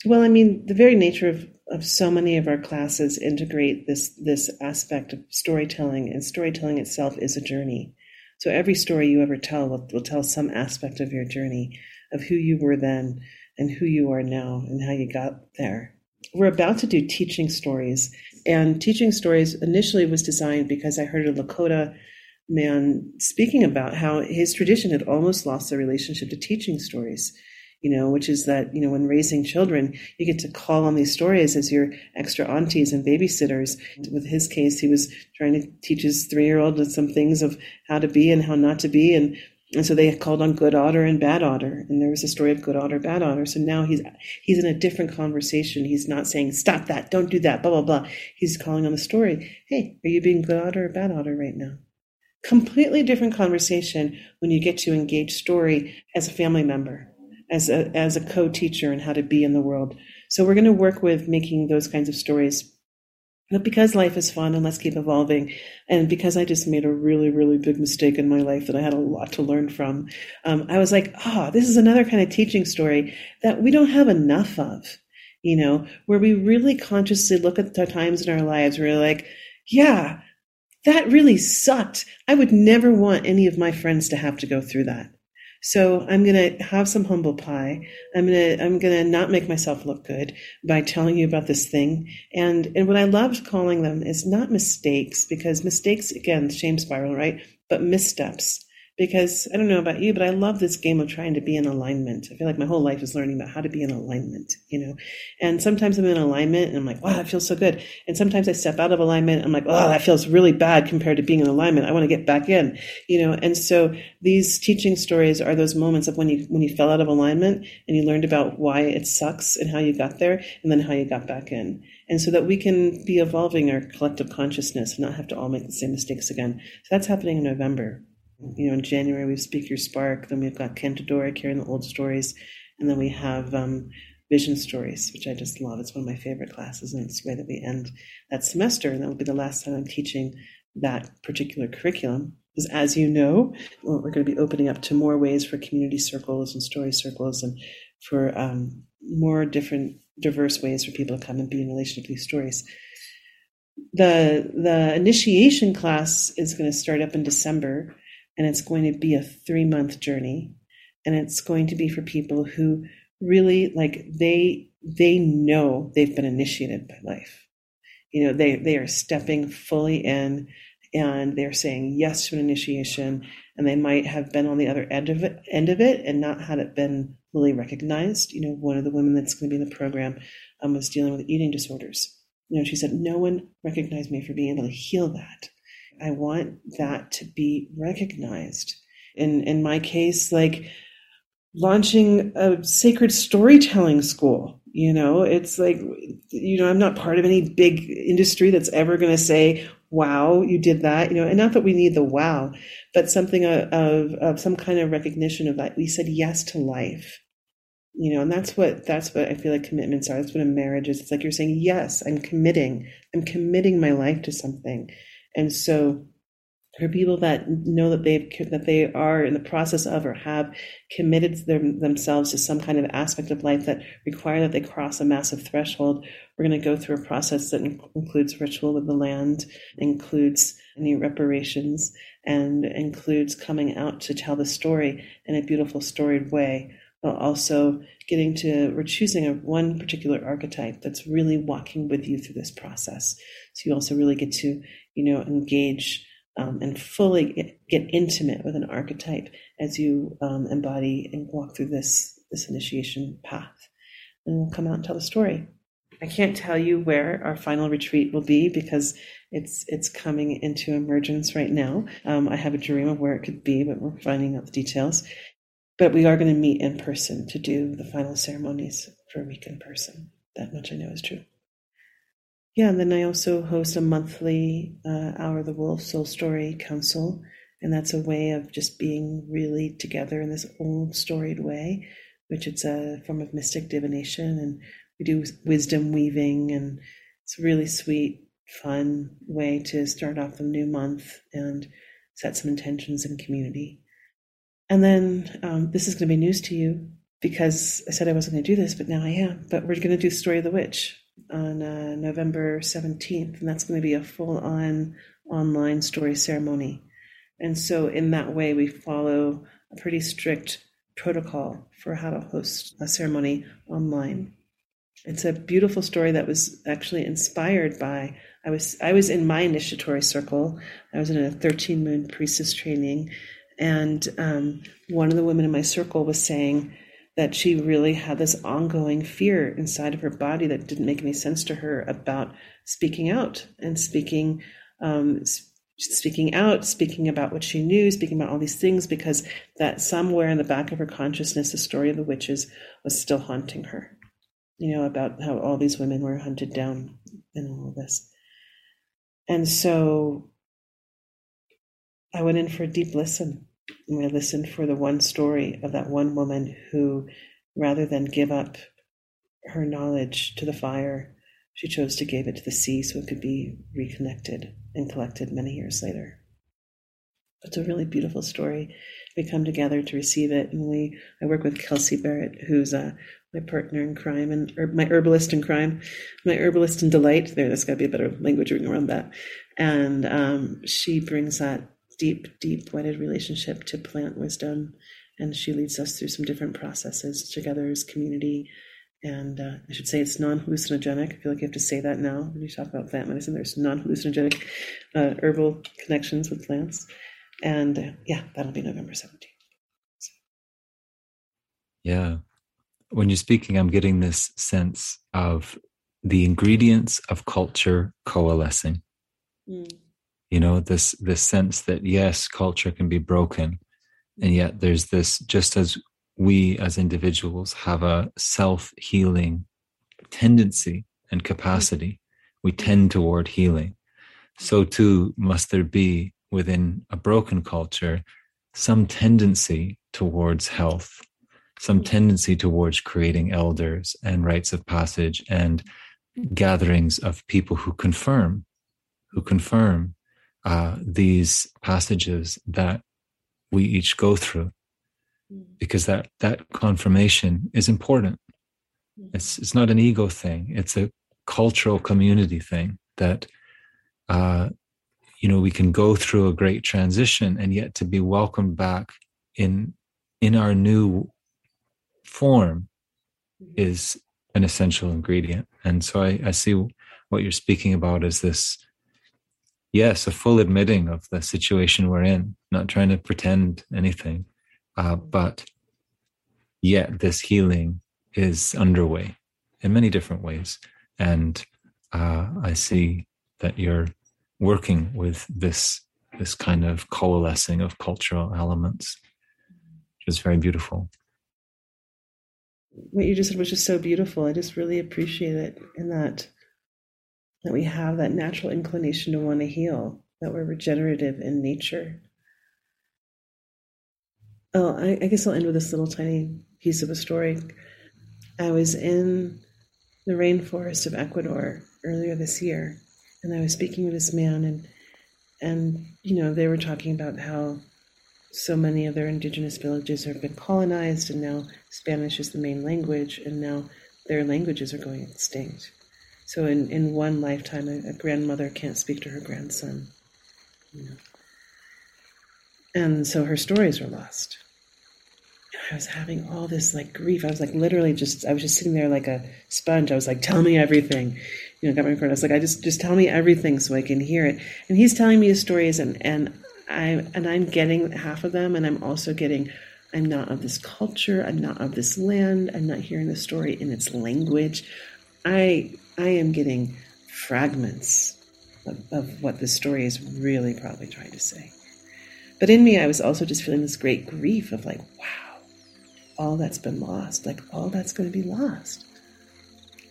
well, I mean, the very nature of, of so many of our classes integrate this this aspect of storytelling, and storytelling itself is a journey. So every story you ever tell will, will tell some aspect of your journey, of who you were then and who you are now, and how you got there. We're about to do teaching stories, and teaching stories initially was designed because I heard a Lakota man speaking about how his tradition had almost lost their relationship to teaching stories you know, which is that, you know, when raising children, you get to call on these stories as your extra aunties and babysitters. With his case, he was trying to teach his three year old some things of how to be and how not to be. And, and so they called on good otter and bad otter. And there was a story of good otter, bad otter. So now he's, he's in a different conversation. He's not saying, stop that, don't do that, blah, blah, blah. He's calling on the story. Hey, are you being good otter or bad otter right now? Completely different conversation when you get to engage story as a family member as a, as a co-teacher and how to be in the world. So we're going to work with making those kinds of stories. But because life is fun and let's keep evolving, and because I just made a really, really big mistake in my life that I had a lot to learn from, um, I was like, oh, this is another kind of teaching story that we don't have enough of, you know, where we really consciously look at the times in our lives where we're like, yeah, that really sucked. I would never want any of my friends to have to go through that. So I'm going to have some humble pie. I'm going to, I'm going to not make myself look good by telling you about this thing. And, and what I loved calling them is not mistakes because mistakes, again, shame spiral, right? But missteps because I don't know about you, but I love this game of trying to be in alignment. I feel like my whole life is learning about how to be in alignment, you know. And sometimes I'm in alignment and I'm like, wow, that feels so good. And sometimes I step out of alignment. I'm like, oh, that feels really bad compared to being in alignment. I want to get back in, you know. And so these teaching stories are those moments of when you when you fell out of alignment and you learned about why it sucks and how you got there, and then how you got back in. And so that we can be evolving our collective consciousness and not have to all make the same mistakes again. So that's happening in November you know, in January we have Speak Your Spark. Then we've got Ken Todorek here in the old stories, and then we have um, Vision Stories, which I just love. It's one of my favorite classes, and it's the way that we end that semester. And that will be the last time I'm teaching that particular curriculum. Because as you know, we're going to be opening up to more ways for community circles and story circles, and for um, more different, diverse ways for people to come and be in relation to these stories. The the initiation class is going to start up in December and it's going to be a three month journey and it's going to be for people who really like they they know they've been initiated by life. You know they they are stepping fully in and they're saying yes to an initiation and they might have been on the other end of it end of it and not had it been fully recognized. You know one of the women that's going to be in the program um, was dealing with eating disorders. You know she said no one recognized me for being able to heal that I want that to be recognized. In in my case, like launching a sacred storytelling school. You know, it's like you know, I'm not part of any big industry that's ever going to say, "Wow, you did that." You know, and not that we need the wow, but something of, of, some kind of recognition of that. We said yes to life. you know and that's what that's what i feel like commitments are that's what a marriage is it's like you're saying yes i'm committing i'm committing my life to something and so for people that know that they've that they are in the process of or have committed them, themselves to some kind of aspect of life that require that they cross a massive threshold. We're going to go through a process that includes ritual with the land includes any reparations and includes coming out to tell the story in a beautiful storied way but also getting to we're choosing a one particular archetype that's really walking with you through this process. So you also really get to you know engage um, and fully get, get, intimate with an archetype as you um, embody and walk through this this initiation path. And we'll come out and tell the story. I can't tell you where our final retreat will be because it's it's coming into emergence right now. Um, i have a dream of where it could be but we're finding out the details. But we are going to meet in person to do the final ceremonies for a week in person. That much i know is true yeah, and then I also host a monthly uh, Hour of the Wolf Soul Story Council, and that's a way of just being really together in this old storied way, which it's a form of mystic divination, and we do wisdom weaving, and it's a really sweet, fun way to start off the new month and set some intentions in community. And then um, this is going to be news to you because I said I wasn't going to do this, but now I am. But we're going to do Story of the Witch on uh, November 17th, and that's going to be a full on online story ceremony. And so, in that way, we follow a pretty strict protocol for how to host a ceremony online. It's a beautiful story that was actually inspired by I was I was in my initiatory circle. I was in a 13 moon priestess training, and um, one of the women in my circle was saying, that she really had this ongoing fear inside of her body that didn't make any sense to her about speaking out and speaking um, speaking out speaking about what she knew speaking about all these things because that somewhere in the back of her consciousness the story of the witches was still haunting her you know about how all these women were hunted down and all of this. And so i went in for a deep listen and we listened for the one story of that one woman who, rather than give up her knowledge to the fire, she chose to give it to the sea so it could be reconnected and collected many years later. It's a really beautiful story. We come together to receive it, and we. I work with Kelsey Barrett, who's uh, my partner in crime and my herbalist in crime, my herbalist in delight. There, there's got to be a better language ring around that. And um, she brings that deep, deep wedded relationship to plant wisdom. And she leads us through some different processes together as community. And uh, I should say it's non hallucinogenic. I feel like you have to say that now when you talk about plant medicine. There's non hallucinogenic uh, herbal connections with plants. And uh, yeah, that'll be November 17th. So. Yeah. When you're speaking, I'm getting this sense of the ingredients of culture coalescing. Mm you know this this sense that yes culture can be broken and yet there's this just as we as individuals have a self-healing tendency and capacity we tend toward healing. So too must there be within a broken culture some tendency towards health some tendency towards creating elders and rites of passage and gatherings of people who confirm who confirm uh, these passages that we each go through mm. because that that confirmation is important mm. it's it's not an ego thing it's a cultural community thing that uh you know we can go through a great transition and yet to be welcomed back in in our new form mm-hmm. is an essential ingredient and so I, I see what you're speaking about is this yes, a full admitting of the situation we're in, not trying to pretend anything, uh, but yet this healing is underway in many different ways. And uh, I see that you're working with this this kind of coalescing of cultural elements, which is very beautiful. What you just said was just so beautiful. I just really appreciate it in that that we have that natural inclination to want to heal, that we're regenerative in nature. Oh, I, I guess I'll end with this little tiny piece of a story. I was in the rainforest of Ecuador earlier this year, and I was speaking with this man, and and you know they were talking about how so many of their indigenous villages have been colonized, and now Spanish is the main language, and now their languages are going extinct. So in, in one lifetime, a, a grandmother can't speak to her grandson. You know. And so her stories are lost. I was having all this like grief. I was like literally just I was just sitting there like a sponge. I was like, tell me everything. You know, got my recorder. I was like, I just just tell me everything so I can hear it. And he's telling me his stories and and I and I'm getting half of them and I'm also getting I'm not of this culture, I'm not of this land, I'm not hearing the story in its language. I I am getting fragments of, of what the story is really probably trying to say. But in me I was also just feeling this great grief of like, wow all that's been lost, like all that's going to be lost.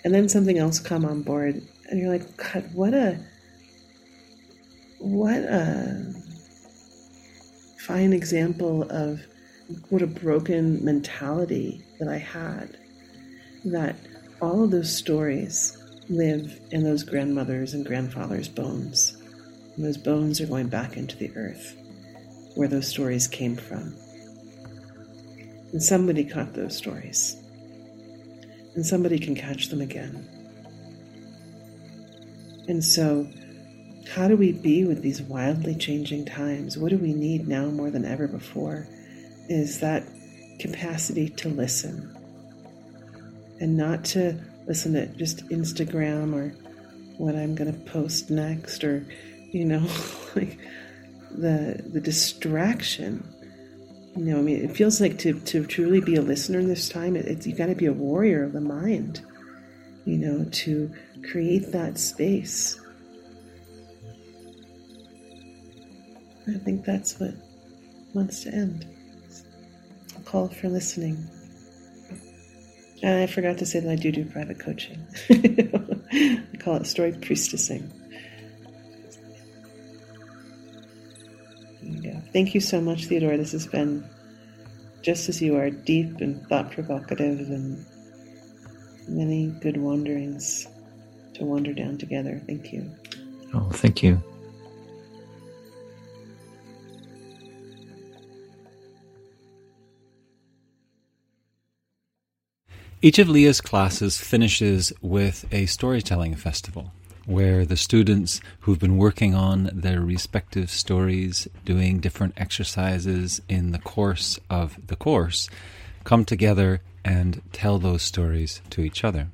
And then something else come on board, and you're like, God, what a what a fine example of what a broken mentality that I had. That all of those stories live in those grandmothers and grandfathers' bones. And those bones are going back into the earth where those stories came from. And somebody caught those stories. And somebody can catch them again. And so, how do we be with these wildly changing times? What do we need now more than ever before? Is that capacity to listen and not to listen to just Instagram or what I'm going to post next or, you know, *laughs* like the, the distraction you know, I mean, it feels like to, to truly be a listener in this time, it, it's, you got to be a warrior of the mind, you know, to create that space. I think that's what wants to end. A call for listening. And I forgot to say that I do do private coaching. *laughs* I call it story priestessing. Thank you so much, Theodore. This has been just as you are deep and thought provocative and many good wanderings to wander down together. Thank you. Oh, thank you. Each of Leah's classes finishes with a storytelling festival where the students who've been working on their respective stories, doing different exercises in the course of the course, come together and tell those stories to each other.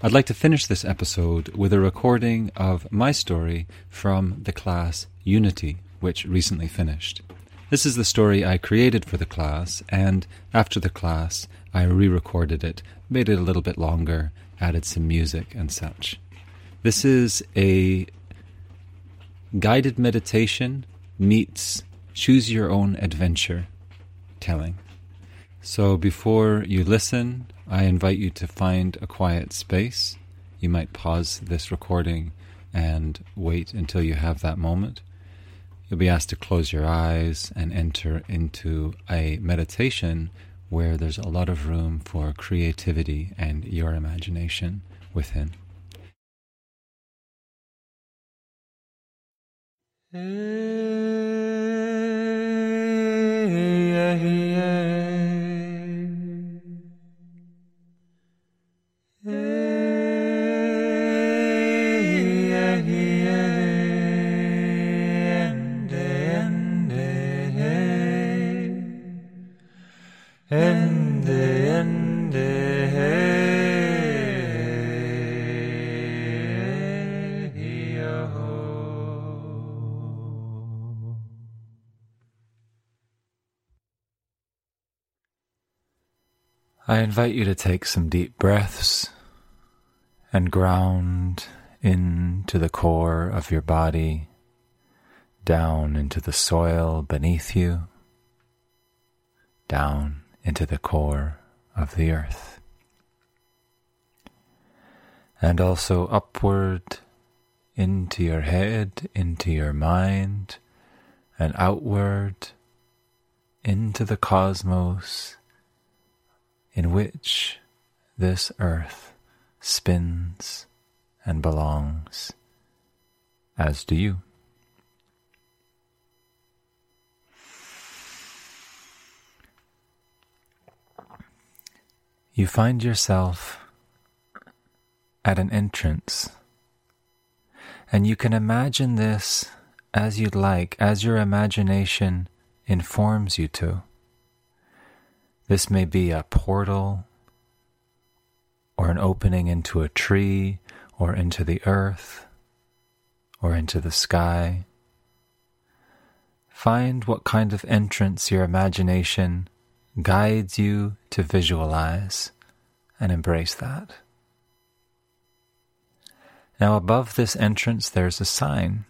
I'd like to finish this episode with a recording of my story from the class Unity, which recently finished. This is the story I created for the class, and after the class, I re recorded it, made it a little bit longer, added some music and such. This is a guided meditation meets choose your own adventure telling. So before you listen, I invite you to find a quiet space. You might pause this recording and wait until you have that moment. You'll be asked to close your eyes and enter into a meditation where there's a lot of room for creativity and your imagination within. I invite you to take some deep breaths and ground into the core of your body, down into the soil beneath you, down into the core of the earth, and also upward into your head, into your mind, and outward into the cosmos in which this earth spins and belongs, as do you. You find yourself at an entrance, and you can imagine this as you'd like, as your imagination informs you to. This may be a portal, or an opening into a tree, or into the earth, or into the sky. Find what kind of entrance your imagination guides you to visualize and embrace that. Now, above this entrance, there's a sign,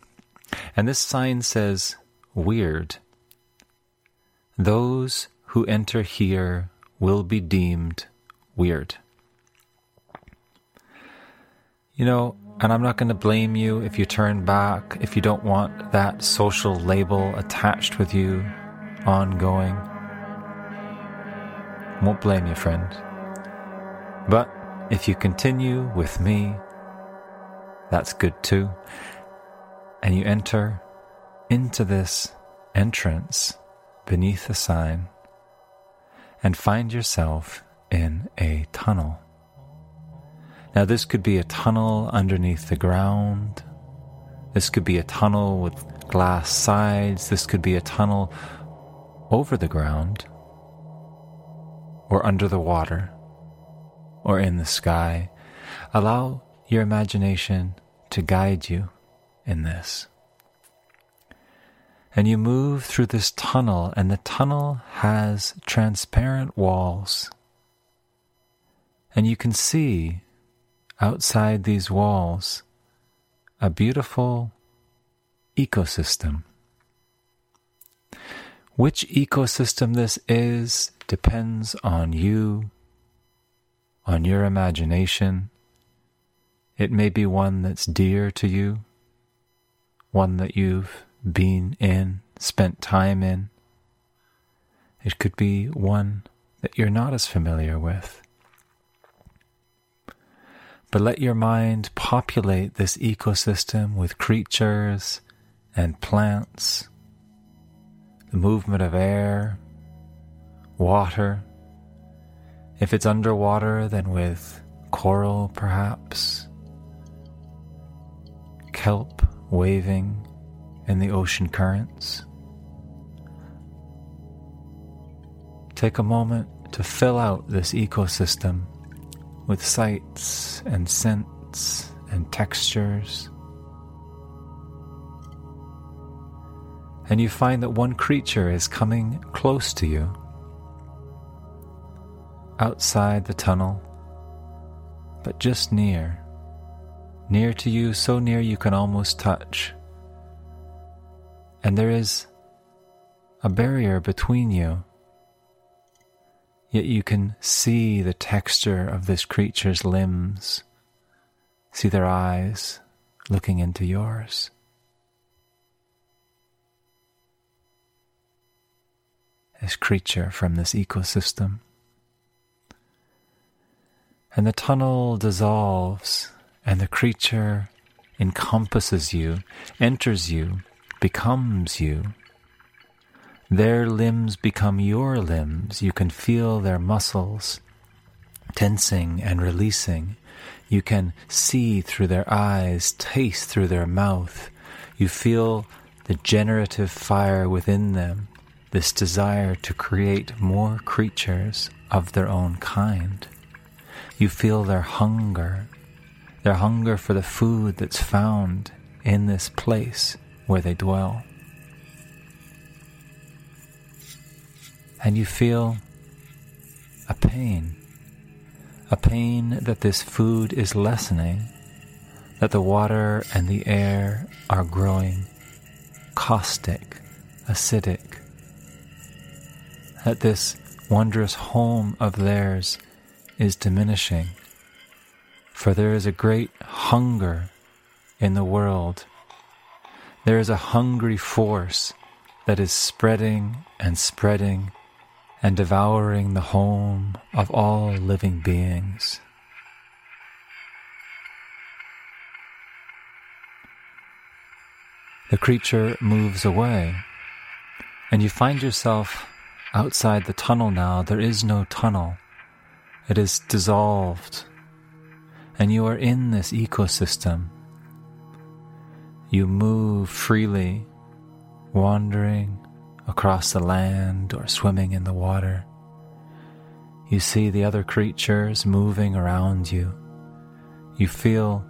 and this sign says, Weird. Those who enter here will be deemed weird. You know, and I'm not going to blame you if you turn back, if you don't want that social label attached with you ongoing. Won't blame you, friend. But if you continue with me, that's good too. And you enter into this entrance beneath the sign and find yourself in a tunnel. Now, this could be a tunnel underneath the ground. This could be a tunnel with glass sides. This could be a tunnel over the ground or under the water or in the sky. Allow your imagination to guide you in this. And you move through this tunnel, and the tunnel has transparent walls. And you can see outside these walls a beautiful ecosystem. Which ecosystem this is depends on you, on your imagination. It may be one that's dear to you, one that you've been in, spent time in. It could be one that you're not as familiar with. But let your mind populate this ecosystem with creatures and plants, the movement of air, water. If it's underwater, then with coral perhaps, kelp waving in the ocean currents. Take a moment to fill out this ecosystem with sights and scents and textures. And you find that one creature is coming close to you outside the tunnel, but just near. Near to you, so near you can almost touch. And there is a barrier between you. Yet you can see the texture of this creature's limbs, see their eyes looking into yours. This creature from this ecosystem and the tunnel dissolves, and the creature encompasses you, enters you, becomes you. Their limbs become your limbs. You can feel their muscles tensing and releasing. You can see through their eyes, taste through their mouth. You feel the generative fire within them, this desire to create more creatures of their own kind. You feel their hunger, their hunger for the food that's found in this place where they dwell. And you feel a pain, a pain that this food is lessening, that the water and the air are growing caustic, acidic, that this wondrous home of theirs is diminishing, for there is a great hunger in the world. There is a hungry force that is spreading and spreading and devouring the home of all living beings. The creature moves away, and you find yourself outside the tunnel now. There is no tunnel, it is dissolved, and you are in this ecosystem. You move freely, wandering across the land or swimming in the water. You see the other creatures moving around you. You feel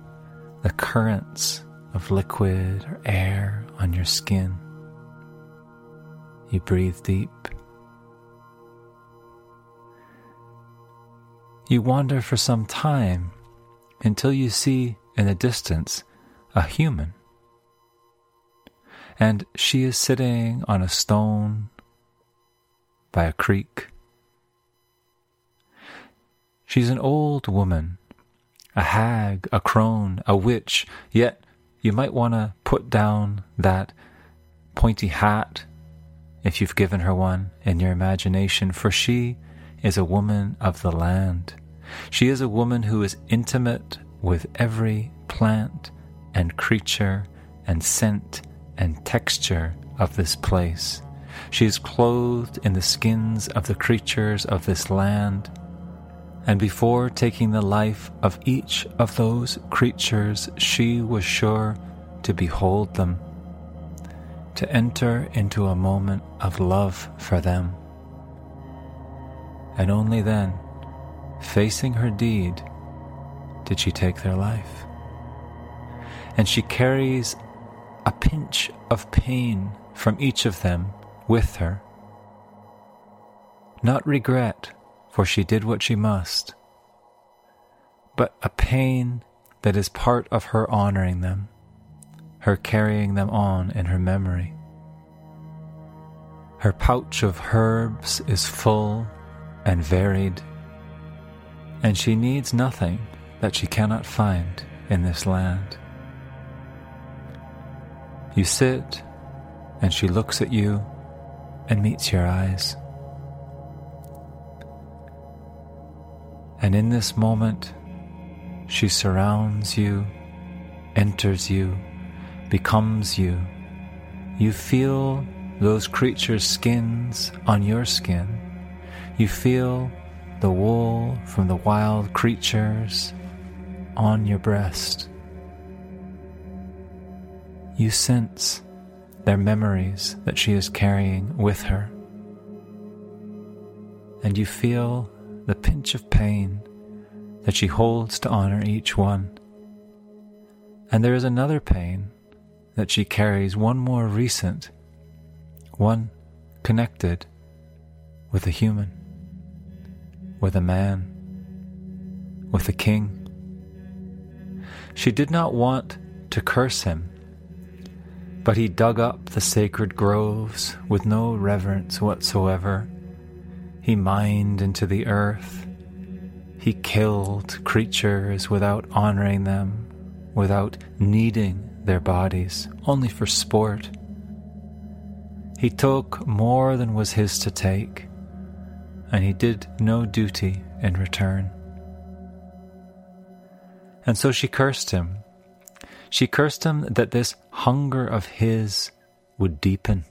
the currents of liquid or air on your skin. You breathe deep. You wander for some time until you see in the distance a human and she is sitting on a stone by a creek. She's an old woman, a hag, a crone, a witch, yet you might want to put down that pointy hat, if you've given her one, in your imagination, for she is a woman of the land. She is a woman who is intimate with every plant and creature and scent and texture of this place. She is clothed in the skins of the creatures of this land. And before taking the life of each of those creatures, she was sure to behold them, to enter into a moment of love for them. And only then, facing her deed, did she take their life. And she carries a pinch of pain from each of them with her. Not regret, for she did what she must, but a pain that is part of her honoring them, her carrying them on in her memory. Her pouch of herbs is full and varied, and she needs nothing that she cannot find in this land. You sit, and she looks at you and meets your eyes. And in this moment, she surrounds you, enters you, becomes you. You feel those creatures' skins on your skin. You feel the wool from the wild creatures on your breast. You sense their memories that she is carrying with her. And you feel the pinch of pain that she holds to honor each one. And there is another pain that she carries, one more recent, one connected with a human, with a man, with a king. She did not want to curse him but he dug up the sacred groves with no reverence whatsoever. He mined into the earth. He killed creatures without honoring them, without needing their bodies, only for sport. He took more than was his to take, and he did no duty in return. And so she cursed him she cursed him that this hunger of his would deepen,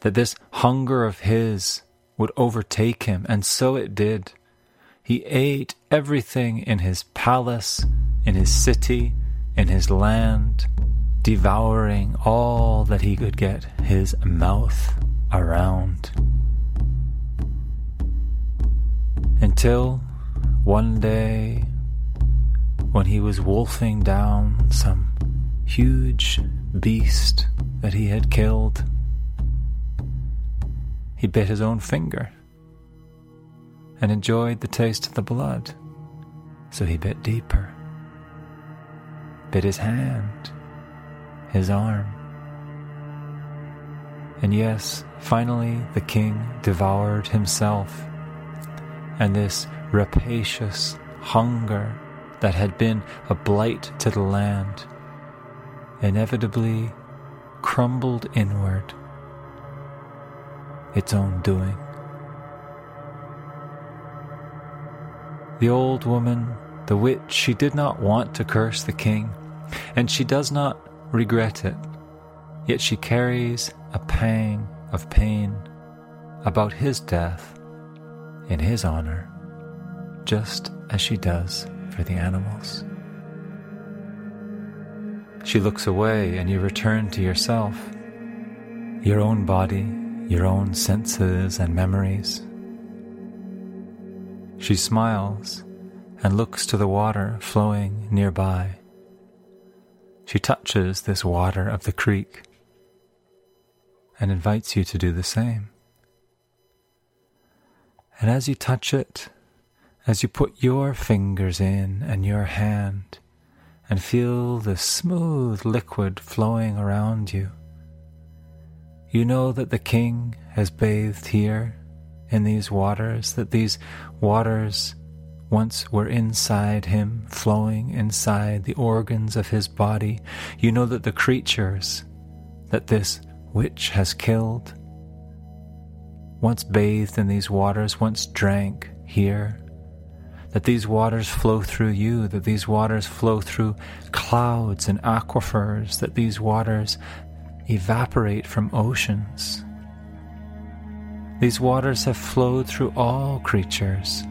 that this hunger of his would overtake him, and so it did. He ate everything in his palace, in his city, in his land, devouring all that he could get his mouth around. Until one day when he was wolfing down some huge beast that he had killed. He bit his own finger and enjoyed the taste of the blood, so he bit deeper, bit his hand, his arm. And yes, finally the king devoured himself, and this rapacious hunger that had been a blight to the land inevitably crumbled inward, its own doing. The old woman, the witch, she did not want to curse the king, and she does not regret it, yet she carries a pang of pain about his death in his honor, just as she does for the animals. She looks away, and you return to yourself, your own body, your own senses and memories. She smiles and looks to the water flowing nearby. She touches this water of the creek and invites you to do the same. And as you touch it, as you put your fingers in and your hand and feel the smooth liquid flowing around you, you know that the king has bathed here in these waters, that these waters once were inside him, flowing inside the organs of his body. You know that the creatures that this witch has killed once bathed in these waters, once drank here, that these waters flow through you, that these waters flow through clouds and aquifers, that these waters evaporate from oceans. These waters have flowed through all creatures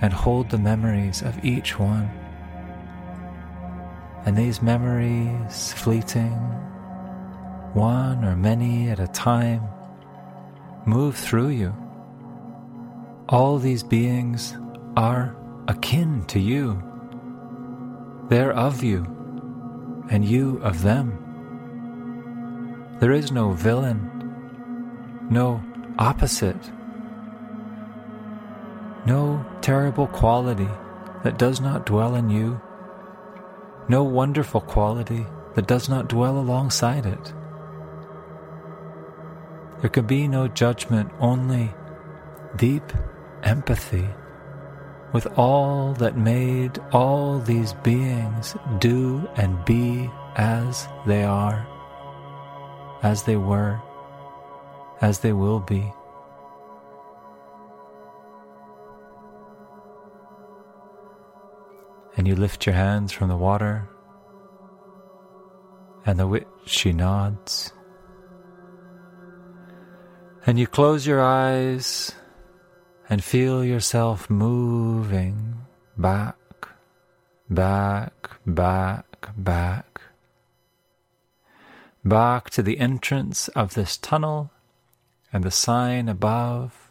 and hold the memories of each one. And these memories, fleeting, one or many at a time, move through you. All these beings are akin to you. They're of you, and you of them. There is no villain, no opposite, no terrible quality that does not dwell in you, no wonderful quality that does not dwell alongside it. There can be no judgment, only deep empathy with all that made all these beings do and be as they are, as they were, as they will be. And you lift your hands from the water, and the witch she nods and you close your eyes and feel yourself moving back, back, back, back, back to the entrance of this tunnel and the sign above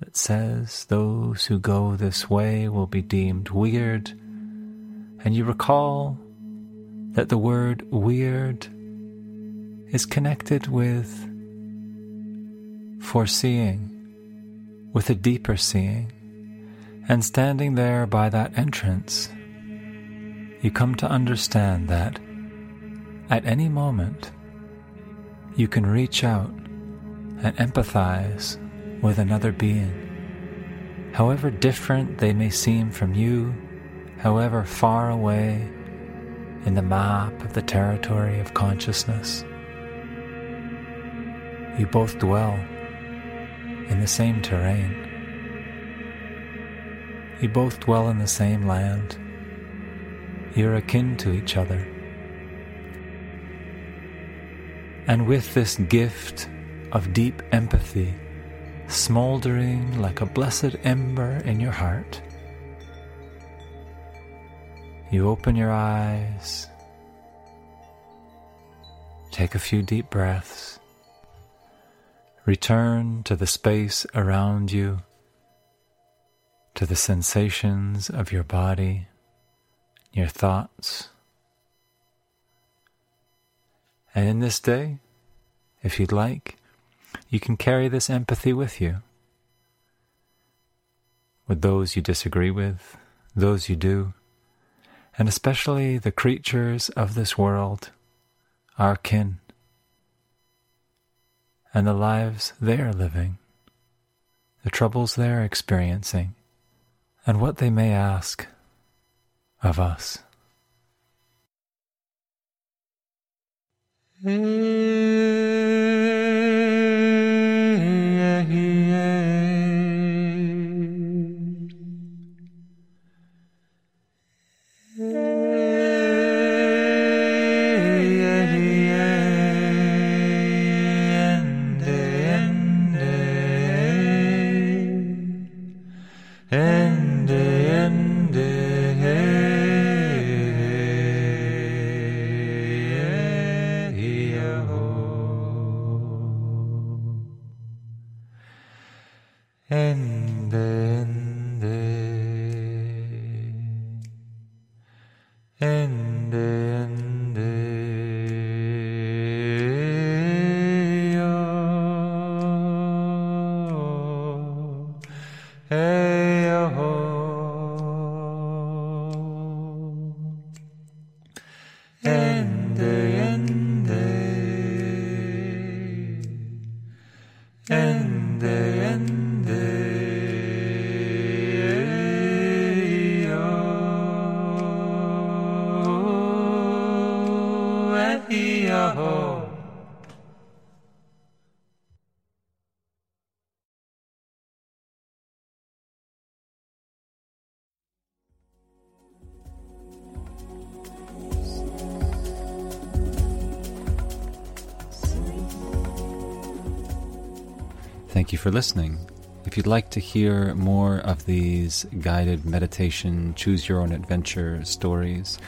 that says those who go this way will be deemed weird. And you recall that the word weird is connected with foreseeing, with a deeper seeing, and standing there by that entrance, you come to understand that at any moment you can reach out and empathize with another being, however different they may seem from you, however far away in the map of the territory of consciousness. You both dwell in the same terrain. You both dwell in the same land. You're akin to each other. And with this gift of deep empathy smoldering like a blessed ember in your heart, you open your eyes, take a few deep breaths, Return to the space around you, to the sensations of your body, your thoughts. And in this day, if you'd like, you can carry this empathy with you. With those you disagree with, those you do, and especially the creatures of this world, our kin and the lives they are living, the troubles they are experiencing, and what they may ask of us. Idaho. and for listening. If you'd like to hear more of these guided meditation, choose your own adventure stories,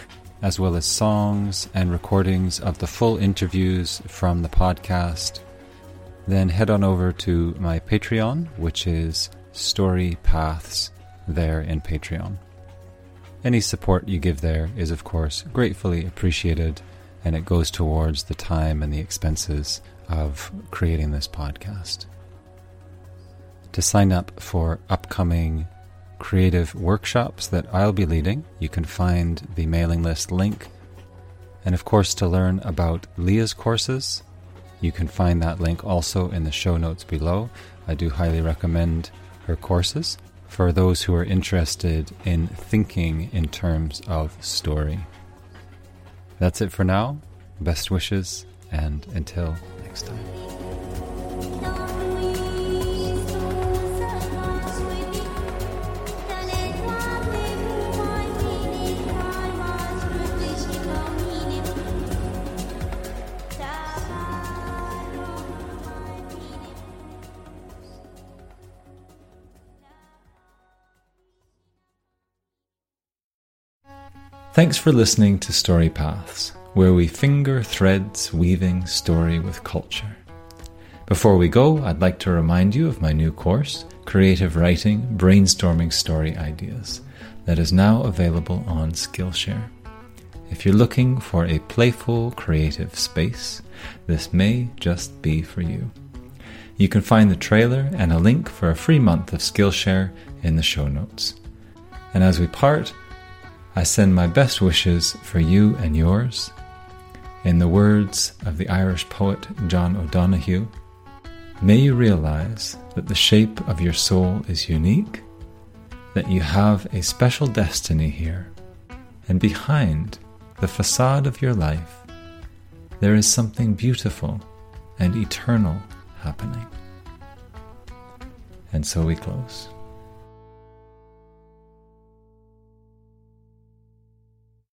as well as songs and recordings of the full interviews from the podcast, then head on over to my Patreon, which is Story Paths, there in Patreon. Any support you give there is, of course, gratefully appreciated, and it goes towards the time and the expenses of creating this podcast to sign up for upcoming creative workshops that I'll be leading. You can find the mailing list link. And of course, to learn about Leah's courses, you can find that link also in the show notes below. I do highly recommend her courses for those who are interested in thinking in terms of story. That's it for now. Best wishes, and until next time. Thanks for listening to Story Paths, where we finger threads weaving story with culture. Before we go, I'd like to remind you of my new course, Creative Writing Brainstorming Story Ideas, that is now available on Skillshare. If you're looking for a playful, creative space, this may just be for you. You can find the trailer and a link for a free month of Skillshare in the show notes. And as we part, I send my best wishes for you and yours. In the words of the Irish poet John O'Donohue, may you realize that the shape of your soul is unique, that you have a special destiny here, and behind the facade of your life, there is something beautiful and eternal happening. And so we close.